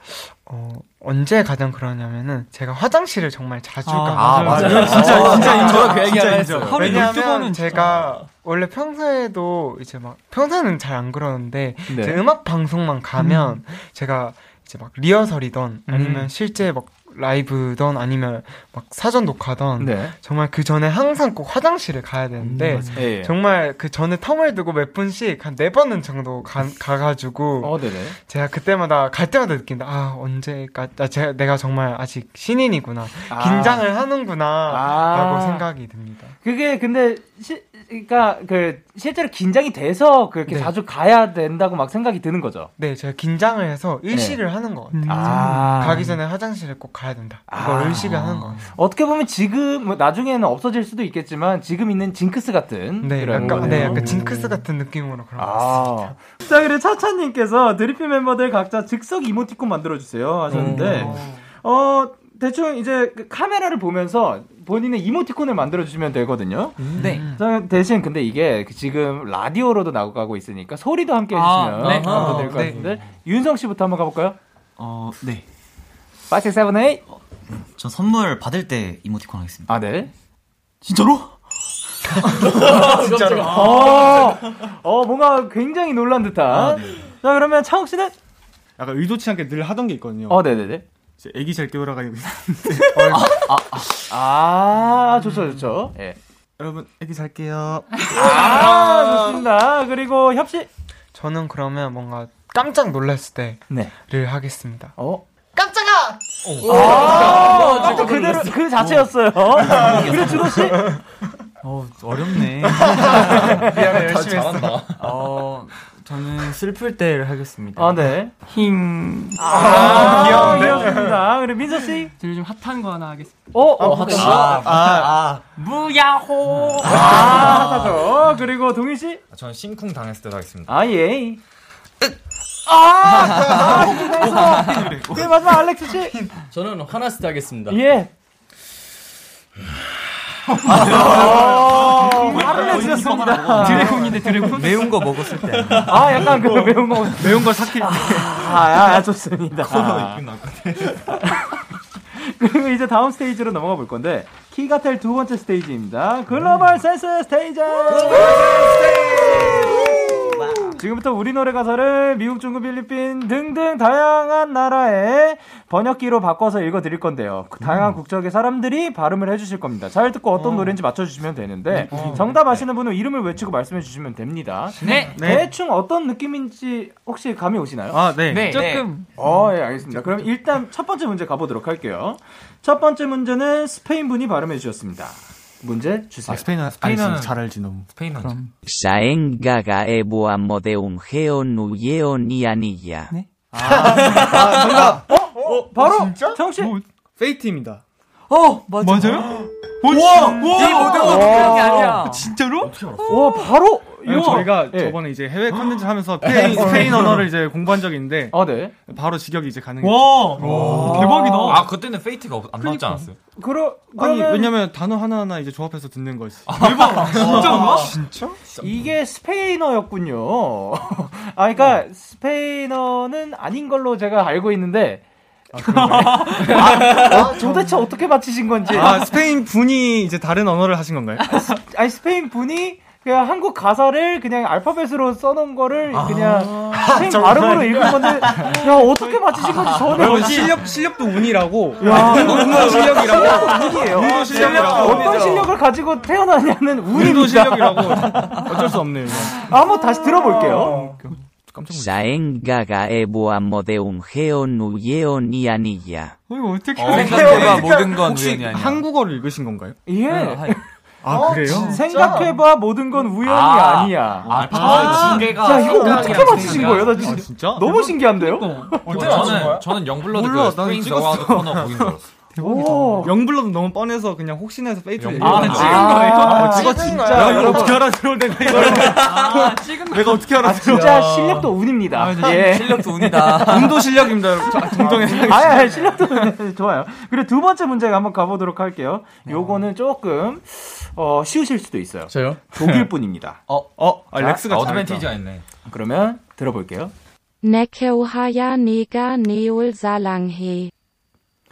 어 언제 가장 그러냐면은 제가 화장실을 정말 자주 아, 가. 맞아요. (laughs) 진짜 진짜 인정. 그 얘기 진짜 인정. 했어요. 하루에 12번은 왜냐하면 제가 원래 평소에도 이제 막 평소에는 잘 안 그러는데 네. 이제 음악 방송만 가면 제가 이제 막 리허설이던 아니면 실제 막 라이브던 아니면 막 사전 녹화던 네. 정말 그 전에 항상 꼭 화장실을 가야 되는데 예. 정말 그 전에 텀을 두고 몇 분씩 한 네 번은 정도 가, 가가지고 어. 제가 그때마다 갈 때마다 느낀다. 아 언제까 나 제가 내가 정말 아직 신인이구나. 아. 긴장을 하는구나. 아. 라고 생각이 듭니다. 그게 근데 시, 그러니까 그 실제로 긴장이 돼서 그렇게 네. 자주 가야 된다고 막 생각이 드는 거죠. 네, 제가 긴장을 해서 의식을 하는 것 같아요. 아. 가기 전에 화장실에 꼭 가야 된다. 그걸 아. 의식을 하는 것 같아요. 어떻게 보면 지금 뭐 나중에는 없어질 수도 있겠지만 지금 있는 징크스 같은 네, 그런 약간. 네, 약간 징크스 같은 느낌으로 그런 것 같습니다. 아. 자, 그리고 차차님께서 드리피 멤버들 각자 즉석 이모티콘 만들어 주세요 하셨는데, 어, 대충 이제 그 카메라를 보면서 본인의 이모티콘을 만들어 주시면 되거든요. 네. 자, 대신 근데 이게 그 지금 라디오로도 나가고 있으니까 소리도 함께 아, 해주시면 네. 것 네. 같은데, 윤성 씨부터 한번 가볼까요? 어, 네. 5, 6, 7, 8. 전 선물 받을 때 이모티콘 하겠습니다. 아, 네. 진짜로? 진짜로. 어, 어, 뭔가 굉장히 놀란 듯한. 자, 그러면 차욱 씨는? 약간 의도치 않게 늘 하던 게 있거든요. 어, 네네네. 이제 애기 잘 깨우라가지고 아, 좋죠, 좋죠. 예. 여러분 애기 잘게요. 아, 좋습니다. 그리고 협씨. 저는 그러면 뭔가 깜짝 놀랐을 때를 네. 하겠습니다. 어? 깜짝아! 아, 깜짝 그대로, 그 자체였어요. (laughs) 그래, 준호씨? 어, 어렵네. (laughs) 미안해, 열심히 했어. 어, 저는 슬플 때를 하겠습니다. 아, 네. 힘. 아, 귀여운데? 그리고 민서 씨? 저 요즘 핫한 거 하나 하겠습니다. 어, 어, 핫한 거? 아, 아, 무야호. 아, 핫하죠. 그리고 동희 씨? 저는 심쿵 당했을 때 하겠습니다. 아, 예. 아! 아, 신중해서. 그 (laughs) 마지막 알렉스 씨? 저는 화났을 때 하겠습니다. 예. 아, 화를 내주셨습니다. 드래곤인데 드래곤. 매운 거 먹었을 때. 아, 약간 그 매운 거. 매운 거 삭힐 때. 아, 아, 좋습니다. (laughs) 그리고 이제 다음 스테이지로 넘어가 볼 건데 키가텔 두 번째 스테이지입니다. 글로벌 센스 스테이지. 지금부터 우리 노래 가사를 미국, 중국, 필리핀 등등 다양한 나라의 번역기로 바꿔서 읽어 드릴 건데요. 그 다양한 국적의 사람들이 발음을 해 주실 겁니다. 잘 듣고 어떤 노래인지 맞춰 주시면 되는데 정답 아시는 분은 이름을 외치고 말씀해 주시면 됩니다. 네. 대충 어떤 느낌인지 혹시 감이 오시나요? 아 네. 네. 조금. 어, 예, 알겠습니다. 그럼 일단 첫 번째 문제 가 보도록 할게요. 첫 번째 문제는 스페인 분이 발음해 주셨습니다. 문제 주세요. 아 스페인어 스페인어는- 알지, 잘 알지 너무. 스페인어. Saengaga ebo amodeo geo nueo ni anilla. 바로 정씨. 페이트입니다. 어, 맞아. 맞아요? 우와! 이 모든 건 그런 게 아니야. 진짜로? 와, 바로 이거 저희가 예. 저번에 이제 해외 컨텐츠 하면서 스페인, 스페인 언어를 이제 공부한 적이 있는데 아, 네. 바로 직역이 이제 가능해요. 와, 대박이다. 아, 그때는 Fate가 없- 안 나왔지 않았어요? 그러, 아니 그러면 왜냐면 단어 하나하나 이제 조합해서 듣는 거지. 대박. 진짜인가? 진짜? 이게 스페인어였군요. 아, 그러니까 스페인어는 아닌 걸로 제가 알고 있는데. (laughs) 아, 아, 도대체 어떻게 맞히신 건지. 아 스페인 분이 이제 다른 언어를 하신 건가요? 아니 스페인 분이 그냥 한국 가사를 그냥 알파벳으로 써놓은 거를 그냥 (laughs) 스페인 정말. 발음으로 읽은 건데 야 어떻게 맞히신 건지 전혀 여러분 실력 실력도 운이라고. 야, (laughs) 운도 실력이라고. 운이에요. 운도 실력이라고. 어떤 실력을 가지고 태어나냐는 운입니다. 운도 실력이라고. 어쩔 수 없네요. 이건. (laughs) 아, 한번 다시 들어볼게요. 사행가가에 모아모데움 헤오누예온 이아니야. 이거 어떻게 어, 생각해봐, 모든 건 혹시 한국어를 읽으신 건가요? 예. 아 그래요? 생각해봐 모든 건 우연이 아. 아, 니야 아, 아, 징계가 야 이거 어떻게 맞히신. 거예요? 나 아, 진짜, 진짜? 너무 신기한데요? 저는, 저는 Young Blood 몰라, 그 Spring. Around corner 보인 줄 알았어. 오. Young Blood 너무 뻔해서 그냥 혹시나 해서 Fate를 아, 찍은 거예요. 아, 찍은 진짜. 야, 이거. 어떻게 알았어? 내가 이걸. 내가 어떻게 아, 알았어? 진짜 실력도 운입니다. 예. 실력도 운이다. 운도 실력입니다. 자, 정정해. 아, 아, 실력도 운. 좋아요. 그리고 두 번째 문제가 한번 가보도록 할게요. 요거는 조금 어, 쉬우실 수도 있어요. 저요? 독일 분입니다. (laughs) 어, 어, 아, 자, 렉스가 아, 잘했다. 어드밴티지가 있네. 그러면 들어볼게요. 네케우하야 니가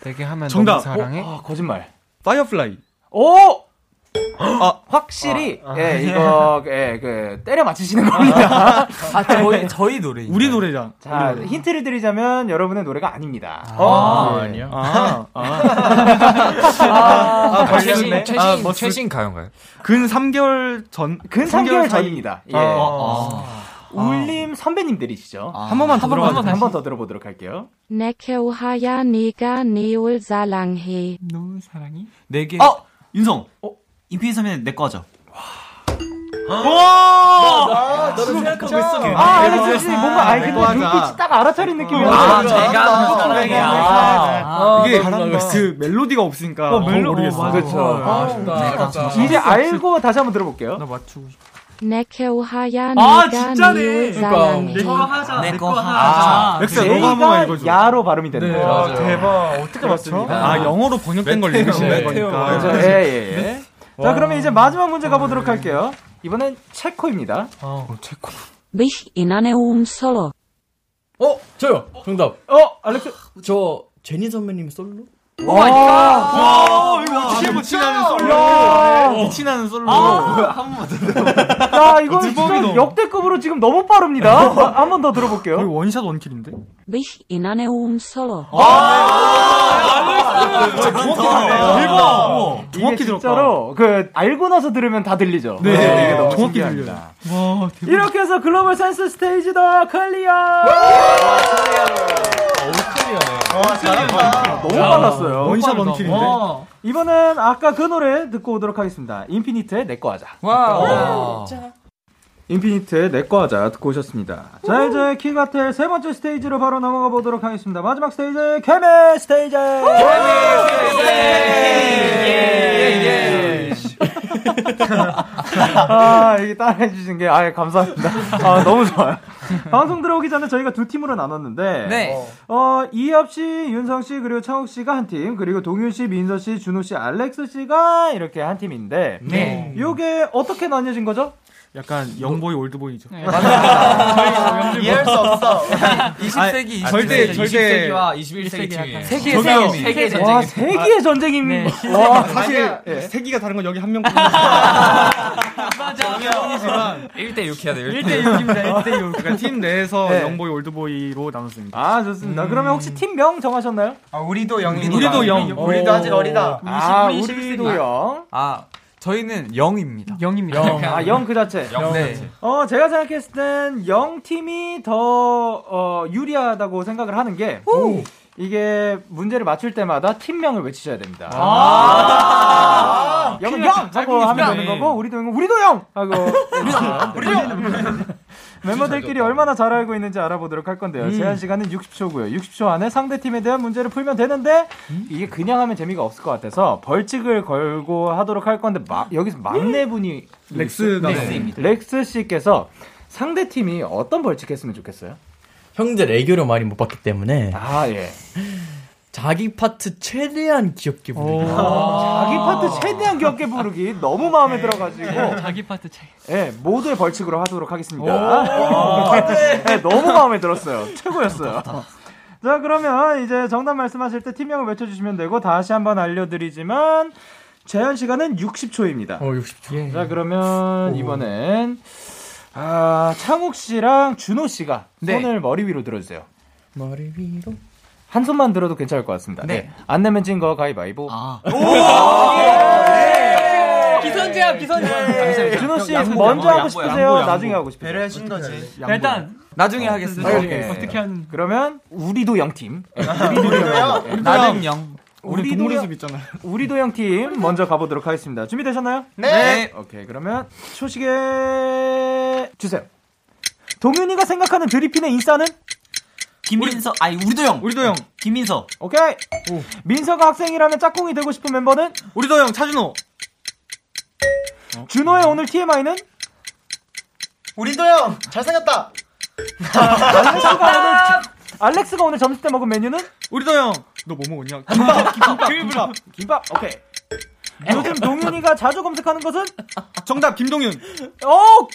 되게 하면 정답. 너무 사랑해. 어, 아, 거짓말. 파이어플라이. 오! (gasps) 아, 확실히 아, 아. 예 이거 예그 때려 맞히시는 겁니다. 아, (laughs) 저희, 저희 노래. 우리 노래잖아. 자 힌트를 드리자면 여러분의 노래가 아닙니다. 어? 네. 아니요? (laughs) 아, 아. 아, 아, 최신, 걸렸네. 최신, 아, 뭐, 최신 가요인가요? 근 3개월 전. 근 3개월 전입니다. 예. 아. 울림 선배님들이시죠. 한 번만 더 들어가죠. 한번 더 들어보도록 할게요. 네케우하야 니가 니울 사랑해. 너무 사랑해. 네 개. 어! 윤성. 인피니트 선배는 내거 하자. 와! 나도 생각하고 있어. 아, 알렉스 씨 뭔가 아니 근데. 눈빛이 딱 알아차린 느낌이었어요. 아, 제가 사랑이야. 아, 이게 그 멜로디가 없으니까 어, 멜로- 모르겠어. 어, 그렇죠. 아, 아쉽다. 이제 알고 다시 한번 들어볼게요. 나 맞추고 싶어. 네케우하야 아, 니가 진짜네. 니울 그러니까. 사랑해. 내거 하자. 내거 아, 렉스야, 너가 한 번만 읽어줘. 야로 발음이 되는 네, 거예요. 맞아요. 대박. 어떻게 맞죠? 아, 영어로 번역된 걸 읽으시는 메테오. 거니까. 그렇죠. 예, 예, 예. 자, 그러면 이제 마지막 문제 가보도록 할게요. 이번엔 체코입니다. 어, 체코. Bich inaneum solo. 어, 저요. 정답. 어, 알렉스. 저, 제니 선배님 솔로? 와, 와, 이거 미치고 치나는 솔로. 야. 미치나는 솔로. 야, 이거 진짜 대박이다. 역대급으로 지금 너무 빠릅니다. (laughs) 한 번 더 들어볼게요. 거의 원샷 원킬인데? Bich inaneum solo. 대박. 이게 정확히 들었다. 진짜로 그 알고 나서 들으면 다 들리죠. 네, 이게 너무 정확히 신기합니다. 와, 대박. 이렇게 해서 글로벌 센스 스테이지 더 클리어. 너무 빨랐어요. 원샷 원킬인데? 이번엔 아까 그 노래 듣고 오도록 하겠습니다. 인피니트의 내꺼 하자. 와. 인피니트의 내꺼 하자 듣고 오셨습니다. 자 이제 킹가텔 세 번째 스테이지로 바로 넘어가 보도록 하겠습니다. 마지막 스테이지 케미 스테이지. 아 이게 따라해 주신 게 아예 감사합니다. 아 너무 좋아요. 방송 들어오기 전에 저희가 두 팀으로 나눴는데 네. 어 이협 씨, 윤성 씨 그리고 창욱 씨가 한 팀, 그리고 동윤 씨, 민서 씨, 준호 씨, 알렉스 씨가 이렇게 한 팀인데 네. 요게 어떻게 나뉘어진 거죠? 약간 young boy old boy죠. 이해할 수 없어. 20세기, 20세기. 절대, 절대. 20세기와 21세기 팀이. 세계 저기요. 세계 세계와 전쟁. 세기의 전쟁입니다. 네. 와 사실 예. 세기가 다른 건 여기 한 명. 명이지만 1대 6 해야 돼. 1대 6입니다. 1대 6. 그러니까 팀 내에서 네. young boy old boy로 나눴습니다. 아 좋습니다. 그러면 혹시 팀명 정하셨나요? 아, 우리도 young입니다. 우리도 young. 우리도 아직 어리다. 아 우리도 young. 아, 저희는 young입니다. Young입니다. 아 young 그 자체. Young 네. 어 제가 생각했을 땐 young 팀이 더 어, 유리하다고 생각을 하는 게 이게 문제를 맞출 때마다 팀명을 외치셔야 됩니다. young은 young! 하고 하면 되는 거고 우리도 young! 우리도 young. 하고 우리도 young 멤버들끼리 얼마나 잘 알고 있는지 알아보도록 할 건데요. 음. 제한 시간은 60초고요. 60초 안에 상대 팀에 대한 문제를 풀면 되는데 음? 이게 그냥 하면 재미가 없을 것 같아서 벌칙을 걸고 하도록 할 건데 마- 여기서 막내 분이 렉스가 렉스입니다. 렉스 씨께서 상대 팀이 어떤 벌칙했으면 좋겠어요? 형들 애교를 많이 못 봤기 때문에 아 예. 자기 파트 최대한 귀엽게 부르기. 자기 파트 최대한 귀엽게 부르기 너무 마음에 들어가지고 자기 파트 책. 예, 모두의 벌칙으로 하도록 하겠습니다. 네, 너무 마음에 들었어요. 최고였어요. 자, 그러면 이제 정답 말씀하실 때 팀명을 외쳐주시면 되고, 다시 한번 알려드리지만, 제한 시간은 60초입니다. 어, 60초. 자, 그러면 이번엔, 아, 창욱 씨랑 준호 씨가 네. 손을 머리 위로 들어주세요. 머리 위로. 한 손만 들어도 괜찮을 것 같습니다. 네. 네. 안 내면 진 거 가위바위보. 아. 기선제압, 기선제압. 준호 씨 먼저 하고 싶으세요? 나중에 하고 싶으세요? 배려해 준 거지. 일단 나중에 하겠습니다. 오케이. 어떻게 하는? 그러면 우리도 영팀. 우리도 영. (laughs) 나는 영. 우리 우리도 동물의 영- 숲 있잖아요. 우리 도 영 팀 먼저 가보도록 하겠습니다. 준비되셨나요? 네. 오케이 그러면 초식에 주세요. 동윤이가 생각하는 드리핀의 인싸는? 김민서, 아니, 우리도 형. 우리도 형. 김민서. 오케이. 민서가 학생이라면 짝꿍이 되고 싶은 멤버는? 우리도 형 차준호. 준호의 오늘 TMI는? 우리도 형 잘생겼다. 알렉스가 오늘 알렉스가 오늘 점심 때 먹은 메뉴는? 우리도 형. 너 뭐 먹었냐? 김밥. 김밥. 김밥. 김밥. 오케이. 요즘 동윤이가 자주 검색하는 것은? 정답 김동윤. 오!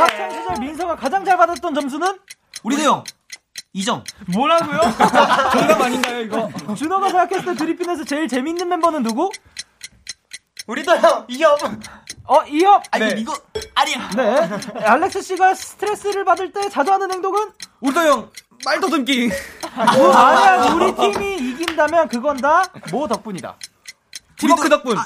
학창 시절 민서가 가장 잘 받았던 점수는? 우리도 형. 이정. 뭐라고요? (laughs) 정답 아닌가요 이거? 준호가 생각했을 때 드리핀에서 제일 재밌는 멤버는 누구? 우리도 형 이협. 어, 이협. 아니, 네. 이거, 아니야. 네. 알렉스 씨가 스트레스를 받을 때 자주 하는 행동은? 우리도 형. 말 더듬기. 아니야, 우리 팀이 이긴다면 그건 다 뭐 덕분이다. 팀워크 덕분.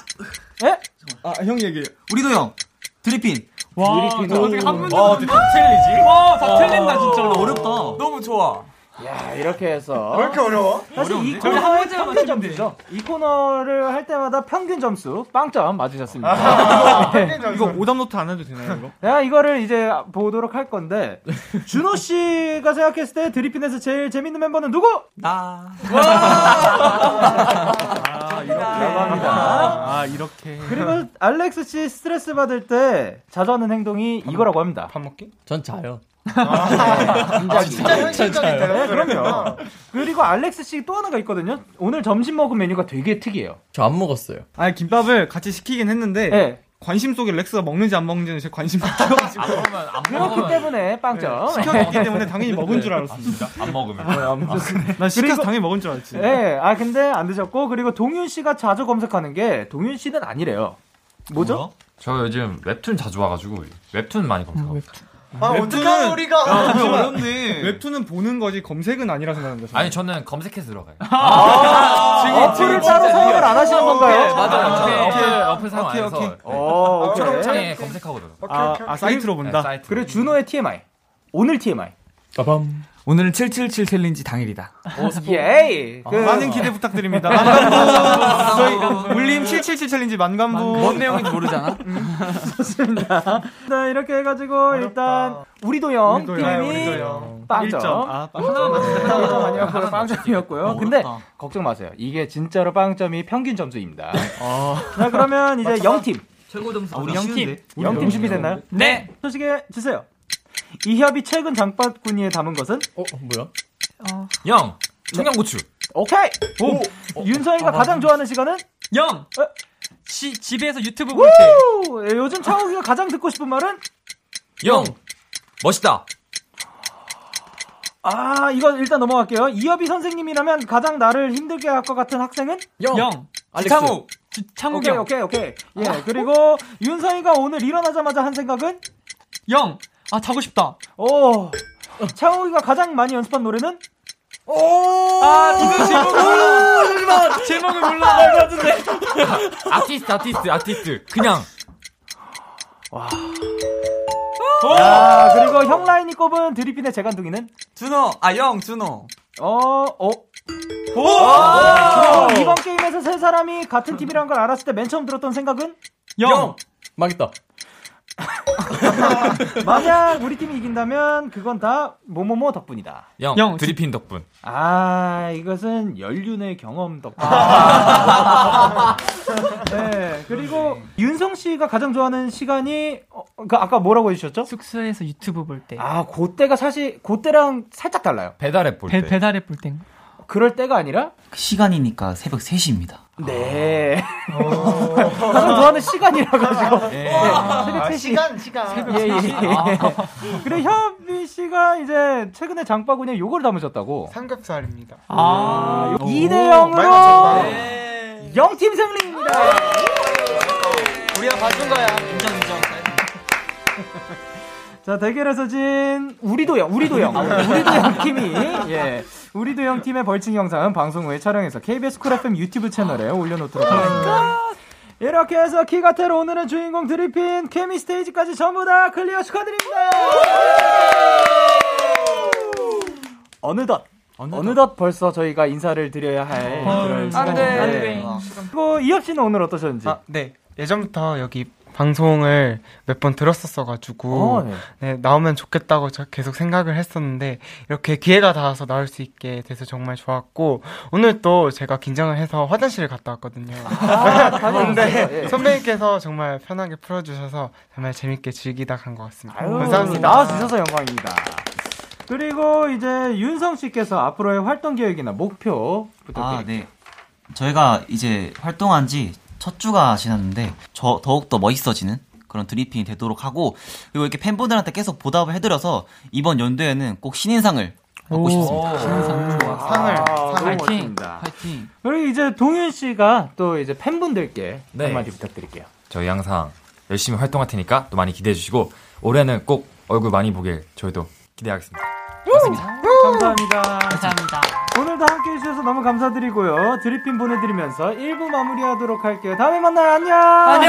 예? 아, 형 얘기해. 우리도 형. DRIPPIN. 와. 저 어떻게 한 문제 와, 다 틀리지? 와, 다 틀린다 진짜. 어렵다. 너무 좋아. 야, 이렇게 해서. 왜 이렇게 어려워? 사실 이 저희 한 코너의 문제만 평균 맞추면 돼. 점수죠. 이 코너를 할 때마다 평균 점수 빵점 맞으셨습니다. (laughs) 네. 이거 오답 노트 안 해도 되나요 이거? 야, 이거를 이제 보도록 할 건데 준호 씨가 생각했을 때 드리핀에서 제일 재밌는 멤버는 누구? 나. (laughs) 감사합니다. 아 이렇게. 그리고 알렉스 씨 스트레스 받을 때 자주 하는 행동이 이거라고 합니다. 밥 먹기? 전 자요. 진짜 진짜 현실적인 네. 그럼요. 그리고 알렉스 씨 또 하나가 있거든요. 오늘 점심 먹은 메뉴가 되게 특이해요. 저 안 먹었어요. 아니 김밥을 같이 시키긴 했는데 네. 관심 속에 렉스가 먹는지 안 먹는지는 제 없어가지고 그러면 안 그렇기 때문에 빵점. 시켰기 때문에 (laughs) 당연히 먹은 줄 알았습니다. 안 먹으면. 난 시켜서 그리고- 당연히 먹은 줄 알았지. 네, 아 근데 안 드셨고 그리고 동윤 씨가 자주 검색하는 게 동윤 씨는 아니래요. 뭐죠? 저 요즘 웹툰 자주 와가지고 웹툰 많이 검색하고 아 어떡하면 우리가. 어렵네. 웹툰은 보는 거지 검색은 아니라 생각합니다. 저는. 아니 저는 검색해서 들어가요. 어플을 따로 사용을 안 하시는 건가요? 네, 맞아요. 오케이, 어플, 오케이. 어플 사용 안 오케이, 해서 오케이. 네. 어, 오케이. 초록창에 검색하고 들어가요. 아, 아, 사이트로 본다. 네, 사이트. 그리고 준호의 TMI. 오늘 TMI. 빠밤. 오늘은 777 challenge 당일이다. 예이. 그, 많은 기대 부탁드립니다. (laughs) 많관부 (laughs) 저희 울림 777 challenge 많관부 뭔 내용인지 모르잖아? (laughs) 자, 이렇게 해가지고 일단 우리도 형 우리도 팀이 형. 빵점. 아, 빵점. 빵점 아니었고요. 빵점이었고요. 근데 어렵다. 걱정 마세요. 이게 진짜로 빵점이 평균 점수입니다. 자, 그러면 이제 영팀. 최고 점수. 아, 우리 영팀. 영팀 준비됐나요? 네. 소식에 주세요. 이 협이 최근 장바구니에 담은 것은? 어, 뭐야? 영 청양고추. 오케이! 오! 윤서이가 가장 좋아하는 시간은? 영. 어? 시, 집에서 유튜브 볼 때. 우! 예, 요즘 창욱이가 가장 듣고 싶은 말은? 영 멋있다. 아, 이거 일단 넘어갈게요. 이협이 선생님이라면 가장 나를 힘들게 할 것 같은 학생은? 영. 알렉스. 창욱. 지- 창욱이 오케이, 형. 오케이, 오케이. 예, 그리고 윤서이가 오늘 일어나자마자 한 생각은? 영. 아, 자고 싶다. 오. 창욱이가 가장 많이 연습한 노래는? 아, 지금 제목을 몰라. 제목을 몰라. 아티스트 아티스트 아티스트. 그냥 아, 그리고 형 라인이 꼽은 드리핀의 재간둥이는? 준호, 아, 영, 준호. 어, 어. 오! 이번 게임에서 세 사람이 같은 팀이라는 걸 알았을 때 맨 처음 들었던 생각은? 영. 망했다. (laughs) 만약 우리 팀이 이긴다면 그건 다 뭐뭐뭐 덕분이다. 영, 영, 드리핀 덕분. 아, 이것은 연륜의 경험 덕분. (laughs) 네, 그리고 윤성 씨가 가장 좋아하는 시간이 어, 그 아까 뭐라고 해주셨죠? 숙소에서 유튜브 볼 때. 아, 그때가 사실 그때랑 살짝 달라요. 배달앱 볼 배, 때. 배달해 볼 땐. 그럴 때가 아니라 그 시간이니까 새벽 3시입니다. 네. 가장 좋아하는 시간이라 가지고. 네. 새벽 아, 3시. 시간, 시간. 예, 예, 예. 그래, 현미 씨가 이제 최근에 장바구니에 요걸 담으셨다고. 삼겹살입니다. 아, 오, 2대 많이 0으로 맞췄다. 영팀 승리입니다. 우리가 봐준 거야. 자, 대결에서 진 우리도 영, 우리도 영, 우리도 영 팀이 예. 우리도 영 팀의 벌칙 영상은 방송 후에 촬영해서 KBS Cool FM YouTube 채널에 올려놓도록 하겠습니다. 이렇게 해서 키가테로 오늘은 주인공 DRIPPIN 케미 스테이지까지 전부 다 clear 축하드립니다. 어느덧 어느덧 벌써 저희가 인사를 드려야 할 그런 안 시간인데 돼. 그리고 이엽 씨는 오늘 어떠셨는지? 아, 네. 예전부터 여기 방송을 몇 번 들었었어가지고 어, 네. 네, 나오면 좋겠다고 저 계속 생각을 했었는데 이렇게 기회가 닿아서 나올 수 있게 돼서 정말 좋았고 오늘 또 제가 긴장을 해서 화장실을 갔다 왔거든요. 아? 근데 예. 선배님께서 정말 편하게 풀어주셔서 정말 재밌게 즐기다 간 것 같습니다. 아유, 감사합니다. 나와주셔서 영광입니다. 그리고 이제 윤성 씨께서 앞으로의 활동 계획이나 목표 부탁드립니다. 아, 네. 저희가 이제 활동한 지 첫 주가 지났는데 저 더욱더 멋있어지는 그런 드리핑이 되도록 하고 그리고 이렇게 팬분들한테 계속 보답을 해드려서 이번 연도에는 꼭 신인상을 받고 싶습니다. 신인상 좋아. 상을, 아, 상을 파이팅. 멋집니다. 파이팅. 그리고 이제 동윤 씨가 또 이제 팬분들께 네. 한마디 부탁드릴게요. 저희 항상 열심히 활동할 테니까 또 많이 기대해 주시고 올해는 꼭 얼굴 많이 보길 저희도 기대하겠습니다. 감사합니다. 감사합니다. 오늘도 함께 해주셔서 너무 감사드리고요. 드리핀 보내드리면서 1부 마무리하도록 할게요. 다음에 만나요. 안녕! 언제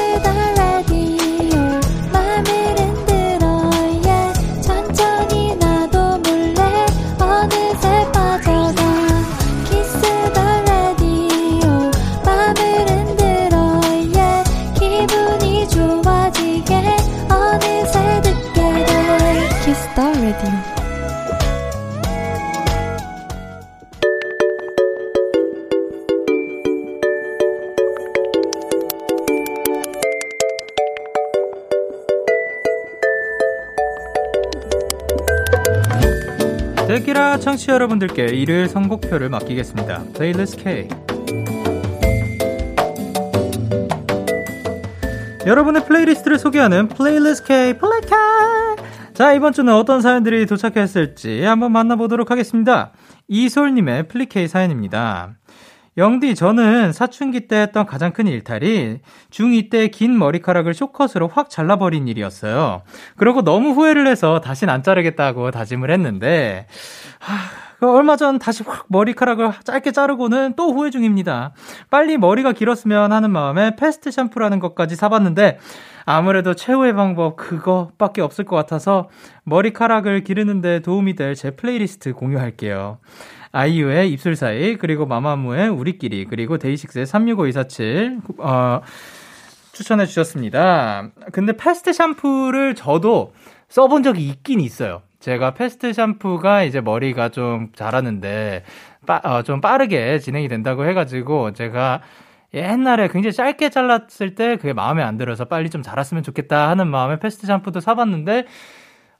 데키라 청취자 여러분들께 일요일 선곡표를 맡기겠습니다. playlist K. 여러분의 playlist를 소개하는 playlist K 플리케이. 자, 이번 주는 어떤 사연들이 도착했을지 한번 만나보도록 하겠습니다. 이솔님의 플리케이 사연입니다. 영디, 저는 사춘기 때 했던 가장 큰 일탈이 중2 때 긴 머리카락을 쇼컷으로 확 잘라버린 일이었어요. 그러고 너무 후회를 해서 다신 안 자르겠다고 다짐을 했는데, 하, 그 얼마 전 다시 확 머리카락을 짧게 자르고는 또 후회 중입니다. 빨리 머리가 길었으면 하는 마음에 fast 샴푸라는 것까지 사봤는데, 아무래도 최후의 방법 그거밖에 없을 것 같아서 머리카락을 기르는데 도움이 될 제 플레이리스트 공유할게요. 아이유의 입술 사이, 그리고 마마무의 우리끼리, 그리고 데이식스의 365247, 어, 추천해 주셨습니다. 근데 fast 샴푸를 저도 써본 적이 있긴 있어요. 제가 fast 샴푸가 이제 머리가 좀 자라는데, 빠, 어, 좀 빠르게 진행이 된다고 해가지고, 제가 옛날에 굉장히 짧게 잘랐을 때 그게 마음에 안 들어서 빨리 좀 자랐으면 좋겠다 하는 마음에 fast 샴푸도 사봤는데,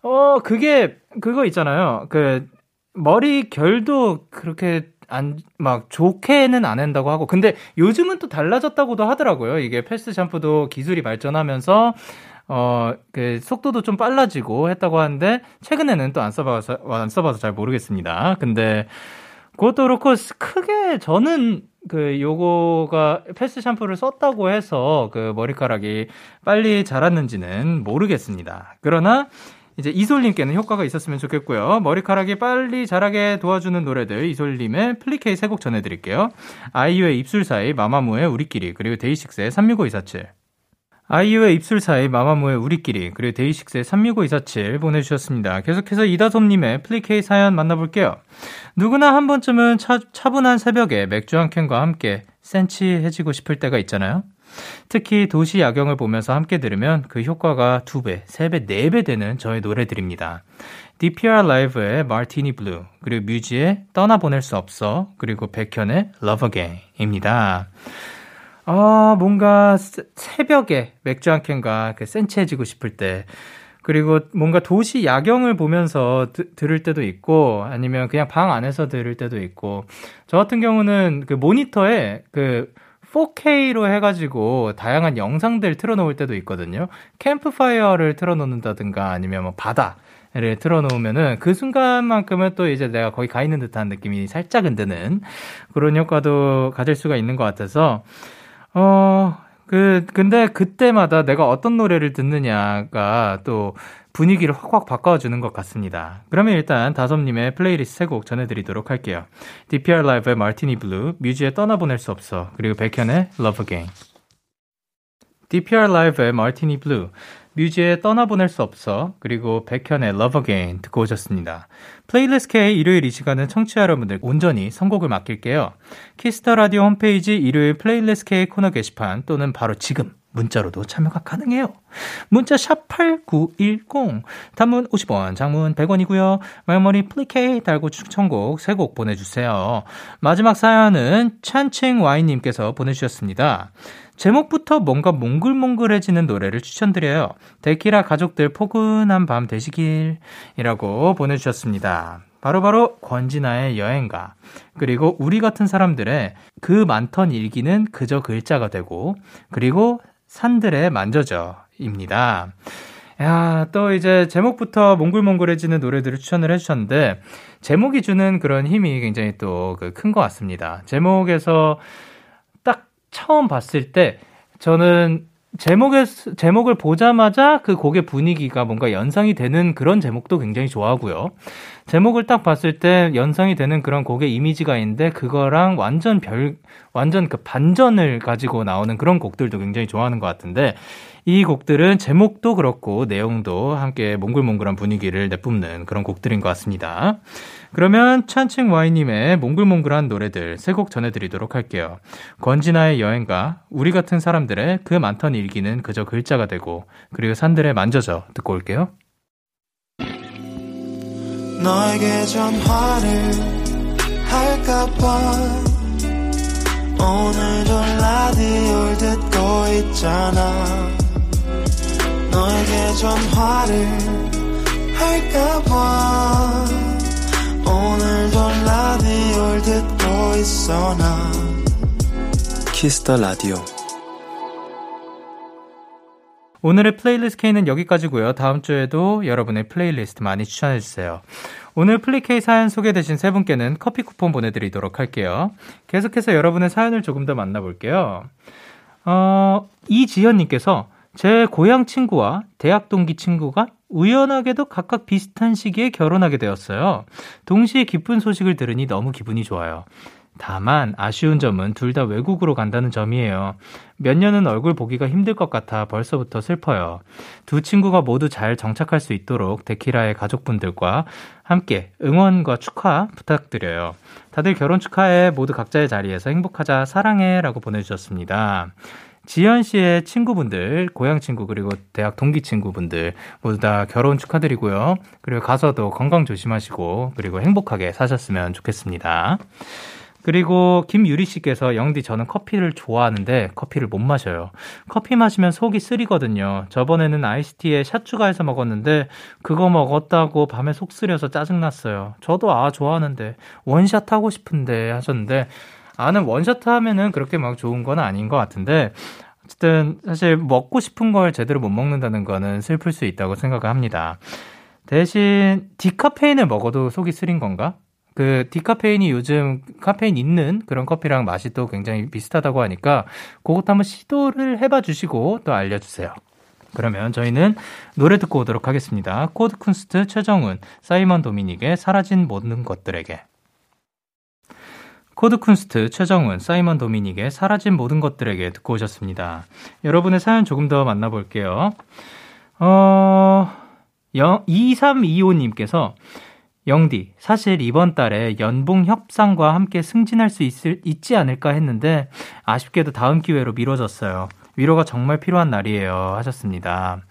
어, 그게, 그거 있잖아요. 그, 머리 결도 그렇게 안, 막 좋게는 안 한다고 하고. 근데 요즘은 또 달라졌다고도 하더라고요. 이게 fast 샴푸도 기술이 발전하면서 어, 그, 속도도 좀 빨라지고 했다고 하는데, 최근에는 또 안 써봐서, 안 써봐서 잘 모르겠습니다. 근데, 그것도 그렇고, 크게 저는 그, 요거가 패스 샴푸를 썼다고 해서 그 머리카락이 빨리 자랐는지는 모르겠습니다. 그러나, 이제 이솔님께는 효과가 있었으면 좋겠고요. 머리카락이 빨리 자라게 도와주는 노래들 이솔님의 플리케이 세 곡 전해드릴게요. 아이유의 입술 사이, 마마무의 우리끼리, 그리고 데이식스의 365247. 아이유의 입술 사이, 마마무의 우리끼리, 그리고 데이식스의 365247 보내주셨습니다. 계속해서 이다솜님의 플리케이 사연 만나볼게요. 누구나 한 번쯤은 차, 차분한 새벽에 맥주 한 캔과 함께 센치해지고 싶을 때가 있잖아요. 특히 도시 야경을 보면서 함께 들으면 그 효과가 2배, 3배, 4배 되는 저의 노래들입니다. DPR 라이브의 마티니 블루, 그리고 뮤지의 떠나보낼 수 없어, 그리고 백현의 Love Again입니다. 아, 뭔가 새- 새벽에 맥주 한 캔과 그 센치해지고 싶을 때, 그리고 뭔가 도시 야경을 보면서 드- 들을 때도 있고, 아니면 그냥 방 안에서 들을 때도 있고, 저 같은 경우는 그 모니터에 그 4K로 해가지고 다양한 영상들 틀어놓을 때도 있거든요. 캠프파이어를 틀어놓는다든가 아니면 뭐 바다 를 틀어놓으면은 그 순간만큼은 또 이제 내가 거기 가 있는 듯한 느낌이 살짝은 드는 그런 효과도 가질 수가 있는 것 같아서, 어, 그, 근데 그때마다 내가 어떤 노래를 듣느냐가 또 분위기를 확확 바꿔주는 것 같습니다. 그러면 일단 다솜님의 플레이리스트 세 곡 전해드리도록 할게요. DPR 라이브의 마티니 블루, 뮤지의 떠나보낼 수 없어, 그리고 백현의 Love Again. DPR 라이브의 마티니 블루, 뮤지의 떠나보낼 수 없어, 그리고 백현의 Love Again 듣고 오셨습니다. playlist K 일요일 이 시간은 청취자 여러분들 온전히 선곡을 맡길게요. Kiss the Radio 홈페이지 일요일 playlist K 코너 게시판 또는 바로 지금 문자로도 참여가 가능해요. 문자 샵 8910 단문 50원, 장문 100원이고요. 말머리 플리케이 달고 추천곡 3곡 보내주세요. 마지막 사연은 찬칭 와이님께서 보내주셨습니다. 제목부터 뭔가 몽글몽글해지는 노래를 추천드려요. 데키라 가족들 포근한 밤 되시길이라고 보내주셨습니다. 바로 바로 권진아의 여행가 그리고 우리 같은 사람들의 그 많던 일기는 그저 글자가 되고 그리고 산들의 만져져입니다. 야, 또 이제 제목부터 몽글몽글해지는 노래들을 추천을 해주셨는데, 제목이 주는 그런 힘이 굉장히 또 큰 것 같습니다. 제목에서 딱 처음 봤을 때, 저는 제목에, 제목을 보자마자 그 곡의 분위기가 뭔가 연상이 되는 그런 제목도 굉장히 좋아하고요. 제목을 딱 봤을 때 연상이 되는 그런 곡의 이미지가 있는데 그거랑 완전 별 완전 그 반전을 가지고 나오는 그런 곡들도 굉장히 좋아하는 것 같은데 이 곡들은 제목도 그렇고 내용도 함께 몽글몽글한 분위기를 내뿜는 그런 곡들인 것 같습니다. 그러면 찬칭 와이님의 몽글몽글한 노래들 세 곡 전해드리도록 할게요. 권진아의 여행가, 우리 같은 사람들의 그 많던 일기는 그저 글자가 되고, 그리고 산들의 만져져 듣고 올게요. 너에게 전화를 할까봐 오늘도 라디오를 듣고 있잖아 너에게 전화를 할까봐 오늘도 라디오를 듣고 있어 나 Kiss the Radio 오늘의 playlist K는 여기까지고요. 다음 주에도 여러분의 플레이리스트 많이 추천해 주세요. 오늘 플리케이 사연 소개되신 세 분께는 커피 쿠폰 보내드리도록 할게요. 계속해서 여러분의 사연을 조금 더 만나볼게요. 어, 이지현님께서 제 고향 친구와 대학 동기 친구가 우연하게도 각각 비슷한 시기에 결혼하게 되었어요. 동시에 기쁜 소식을 들으니 너무 기분이 좋아요. 다만 아쉬운 점은 둘 다 외국으로 간다는 점이에요. 몇 년은 얼굴 보기가 힘들 것 같아 벌써부터 슬퍼요. 두 친구가 모두 잘 정착할 수 있도록 데키라의 가족분들과 함께 응원과 축하 부탁드려요. 다들 결혼 축하해. 모두 각자의 자리에서 행복하자. 사랑해. 라고 보내주셨습니다. 지현 씨의 친구분들, 고향 친구, 그리고 대학 동기 친구분들 모두 다 결혼 축하드리고요. 그리고 가서도 건강 조심하시고, 그리고 행복하게 사셨으면 좋겠습니다. 그리고 김유리 씨께서 영디 저는 커피를 좋아하는데 커피를 못 마셔요. 커피 마시면 속이 쓰리거든요. 저번에는 아이스티에 샷 추가해서 먹었는데 그거 먹었다고 밤에 속 쓰려서 짜증났어요. 저도 아 좋아하는데 원샷 하고 싶은데 하셨는데 아는 원샷 하면은 그렇게 막 좋은 건 아닌 것 같은데 어쨌든 사실 먹고 싶은 걸 제대로 못 먹는다는 거는 슬플 수 있다고 생각을 합니다. 대신 디카페인을 먹어도 속이 쓰린 건가? 그 디카페인이 요즘 카페인 있는 그런 커피랑 맛이 또 굉장히 비슷하다고 하니까 그것도 한번 시도를 해봐 주시고 또 알려주세요. 그러면 저희는 노래 듣고 오도록 하겠습니다. 코드 쿤스트 최정훈, 사이먼 도미닉의 사라진 모든 것들에게. 코드 쿤스트 최정훈, 사이먼 도미닉의 사라진 모든 것들에게 듣고 오셨습니다. 여러분의 사연 조금 더 만나볼게요. 어, 2325님께서 영디, 사실 이번 달에 연봉 협상과 함께 승진할 수 있을, 있지 않을까 했는데 아쉽게도 다음 기회로 미뤄졌어요. 위로가 정말 필요한 날이에요. 하셨습니다.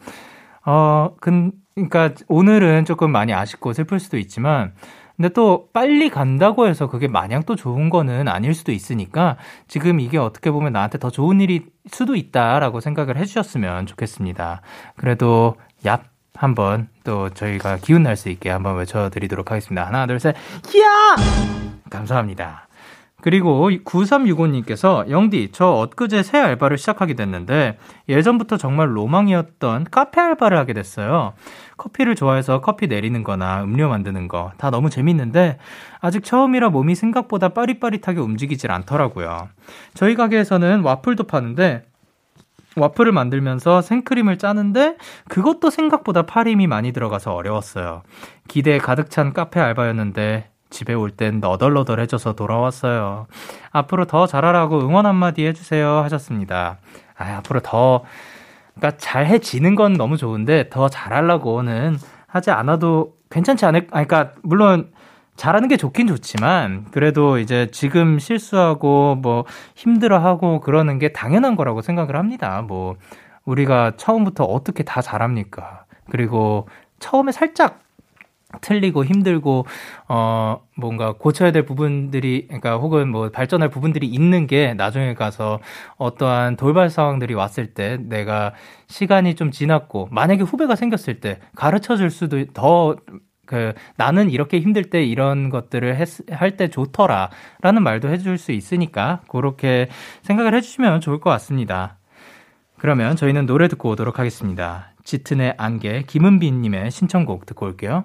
어, 근, 그니까 오늘은 조금 많이 아쉽고 슬플 수도 있지만 근데 또 빨리 간다고 해서 그게 마냥 또 좋은 거는 아닐 수도 있으니까 지금 이게 어떻게 보면 나한테 더 좋은 일일 수도 있다라고 생각을 해주셨으면 좋겠습니다. 그래도 얍 한번 또 저희가 기운 날 수 있게 한번 외쳐드리도록 하겠습니다. 하나, 둘, 셋, 야! 감사합니다. 그리고 9365님께서 영디, 저 엊그제 새 알바를 시작하게 됐는데 예전부터 정말 로망이었던 카페 알바를 하게 됐어요. 커피를 좋아해서 커피 내리는 거나 음료 만드는 거 다 너무 재밌는데 아직 처음이라 몸이 생각보다 빠릿빠릿하게 움직이질 않더라고요. 저희 가게에서는 와플도 파는데 와플을 만들면서 생크림을 짜는데 그것도 생각보다 팔 힘이 많이 들어가서 어려웠어요. 기대에 가득 찬 카페 알바였는데 집에 올 땐 너덜너덜해져서 돌아왔어요. 앞으로 더 잘하라고 응원 한마디 해주세요 하셨습니다. 아, 앞으로 더, 그러니까 잘 해지는 건 너무 좋은데 더 잘하려고는 하지 않아도 괜찮지 않을, 아, 그러니까 물론 잘하는 게 좋긴 좋지만 그래도 이제 지금 실수하고 뭐 힘들어하고 그러는 게 당연한 거라고 생각을 합니다. 뭐 우리가 처음부터 어떻게 다 잘합니까? 그리고 처음에 살짝 틀리고 힘들고 어 뭔가 고쳐야 될 부분들이 그러니까 혹은 뭐 발전할 부분들이 있는 게 나중에 가서 어떠한 돌발 상황들이 왔을 때 내가 시간이 좀 지났고 만약에 후배가 생겼을 때 가르쳐 줄 수도 더그 나는 이렇게 힘들 때 이런 것들을 할 때 좋더라라는 말도 해줄 수 있으니까 그렇게 생각을 해주시면 좋을 것 같습니다. 그러면 저희는 노래 듣고 오도록 하겠습니다. 짙은의 안개 김은빈님의 신청곡 듣고 올게요.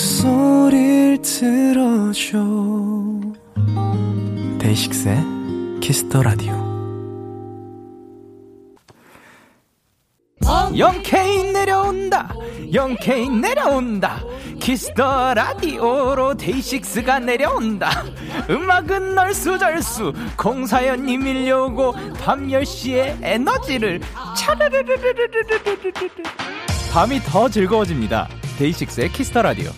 목소리를 들어줘. 데이식스의 키스 더 라디오 영케이 내려온다. 영케이 내려온다. 키스 더 라디오로 데이식스가 내려온다. 음악은 얼쑤절쑤. 공사연이 밀려오고 밤 10시에 에너지를 차르르르르르르르르르 밤이 더 즐거워집니다 데이식스의 키스터 라디오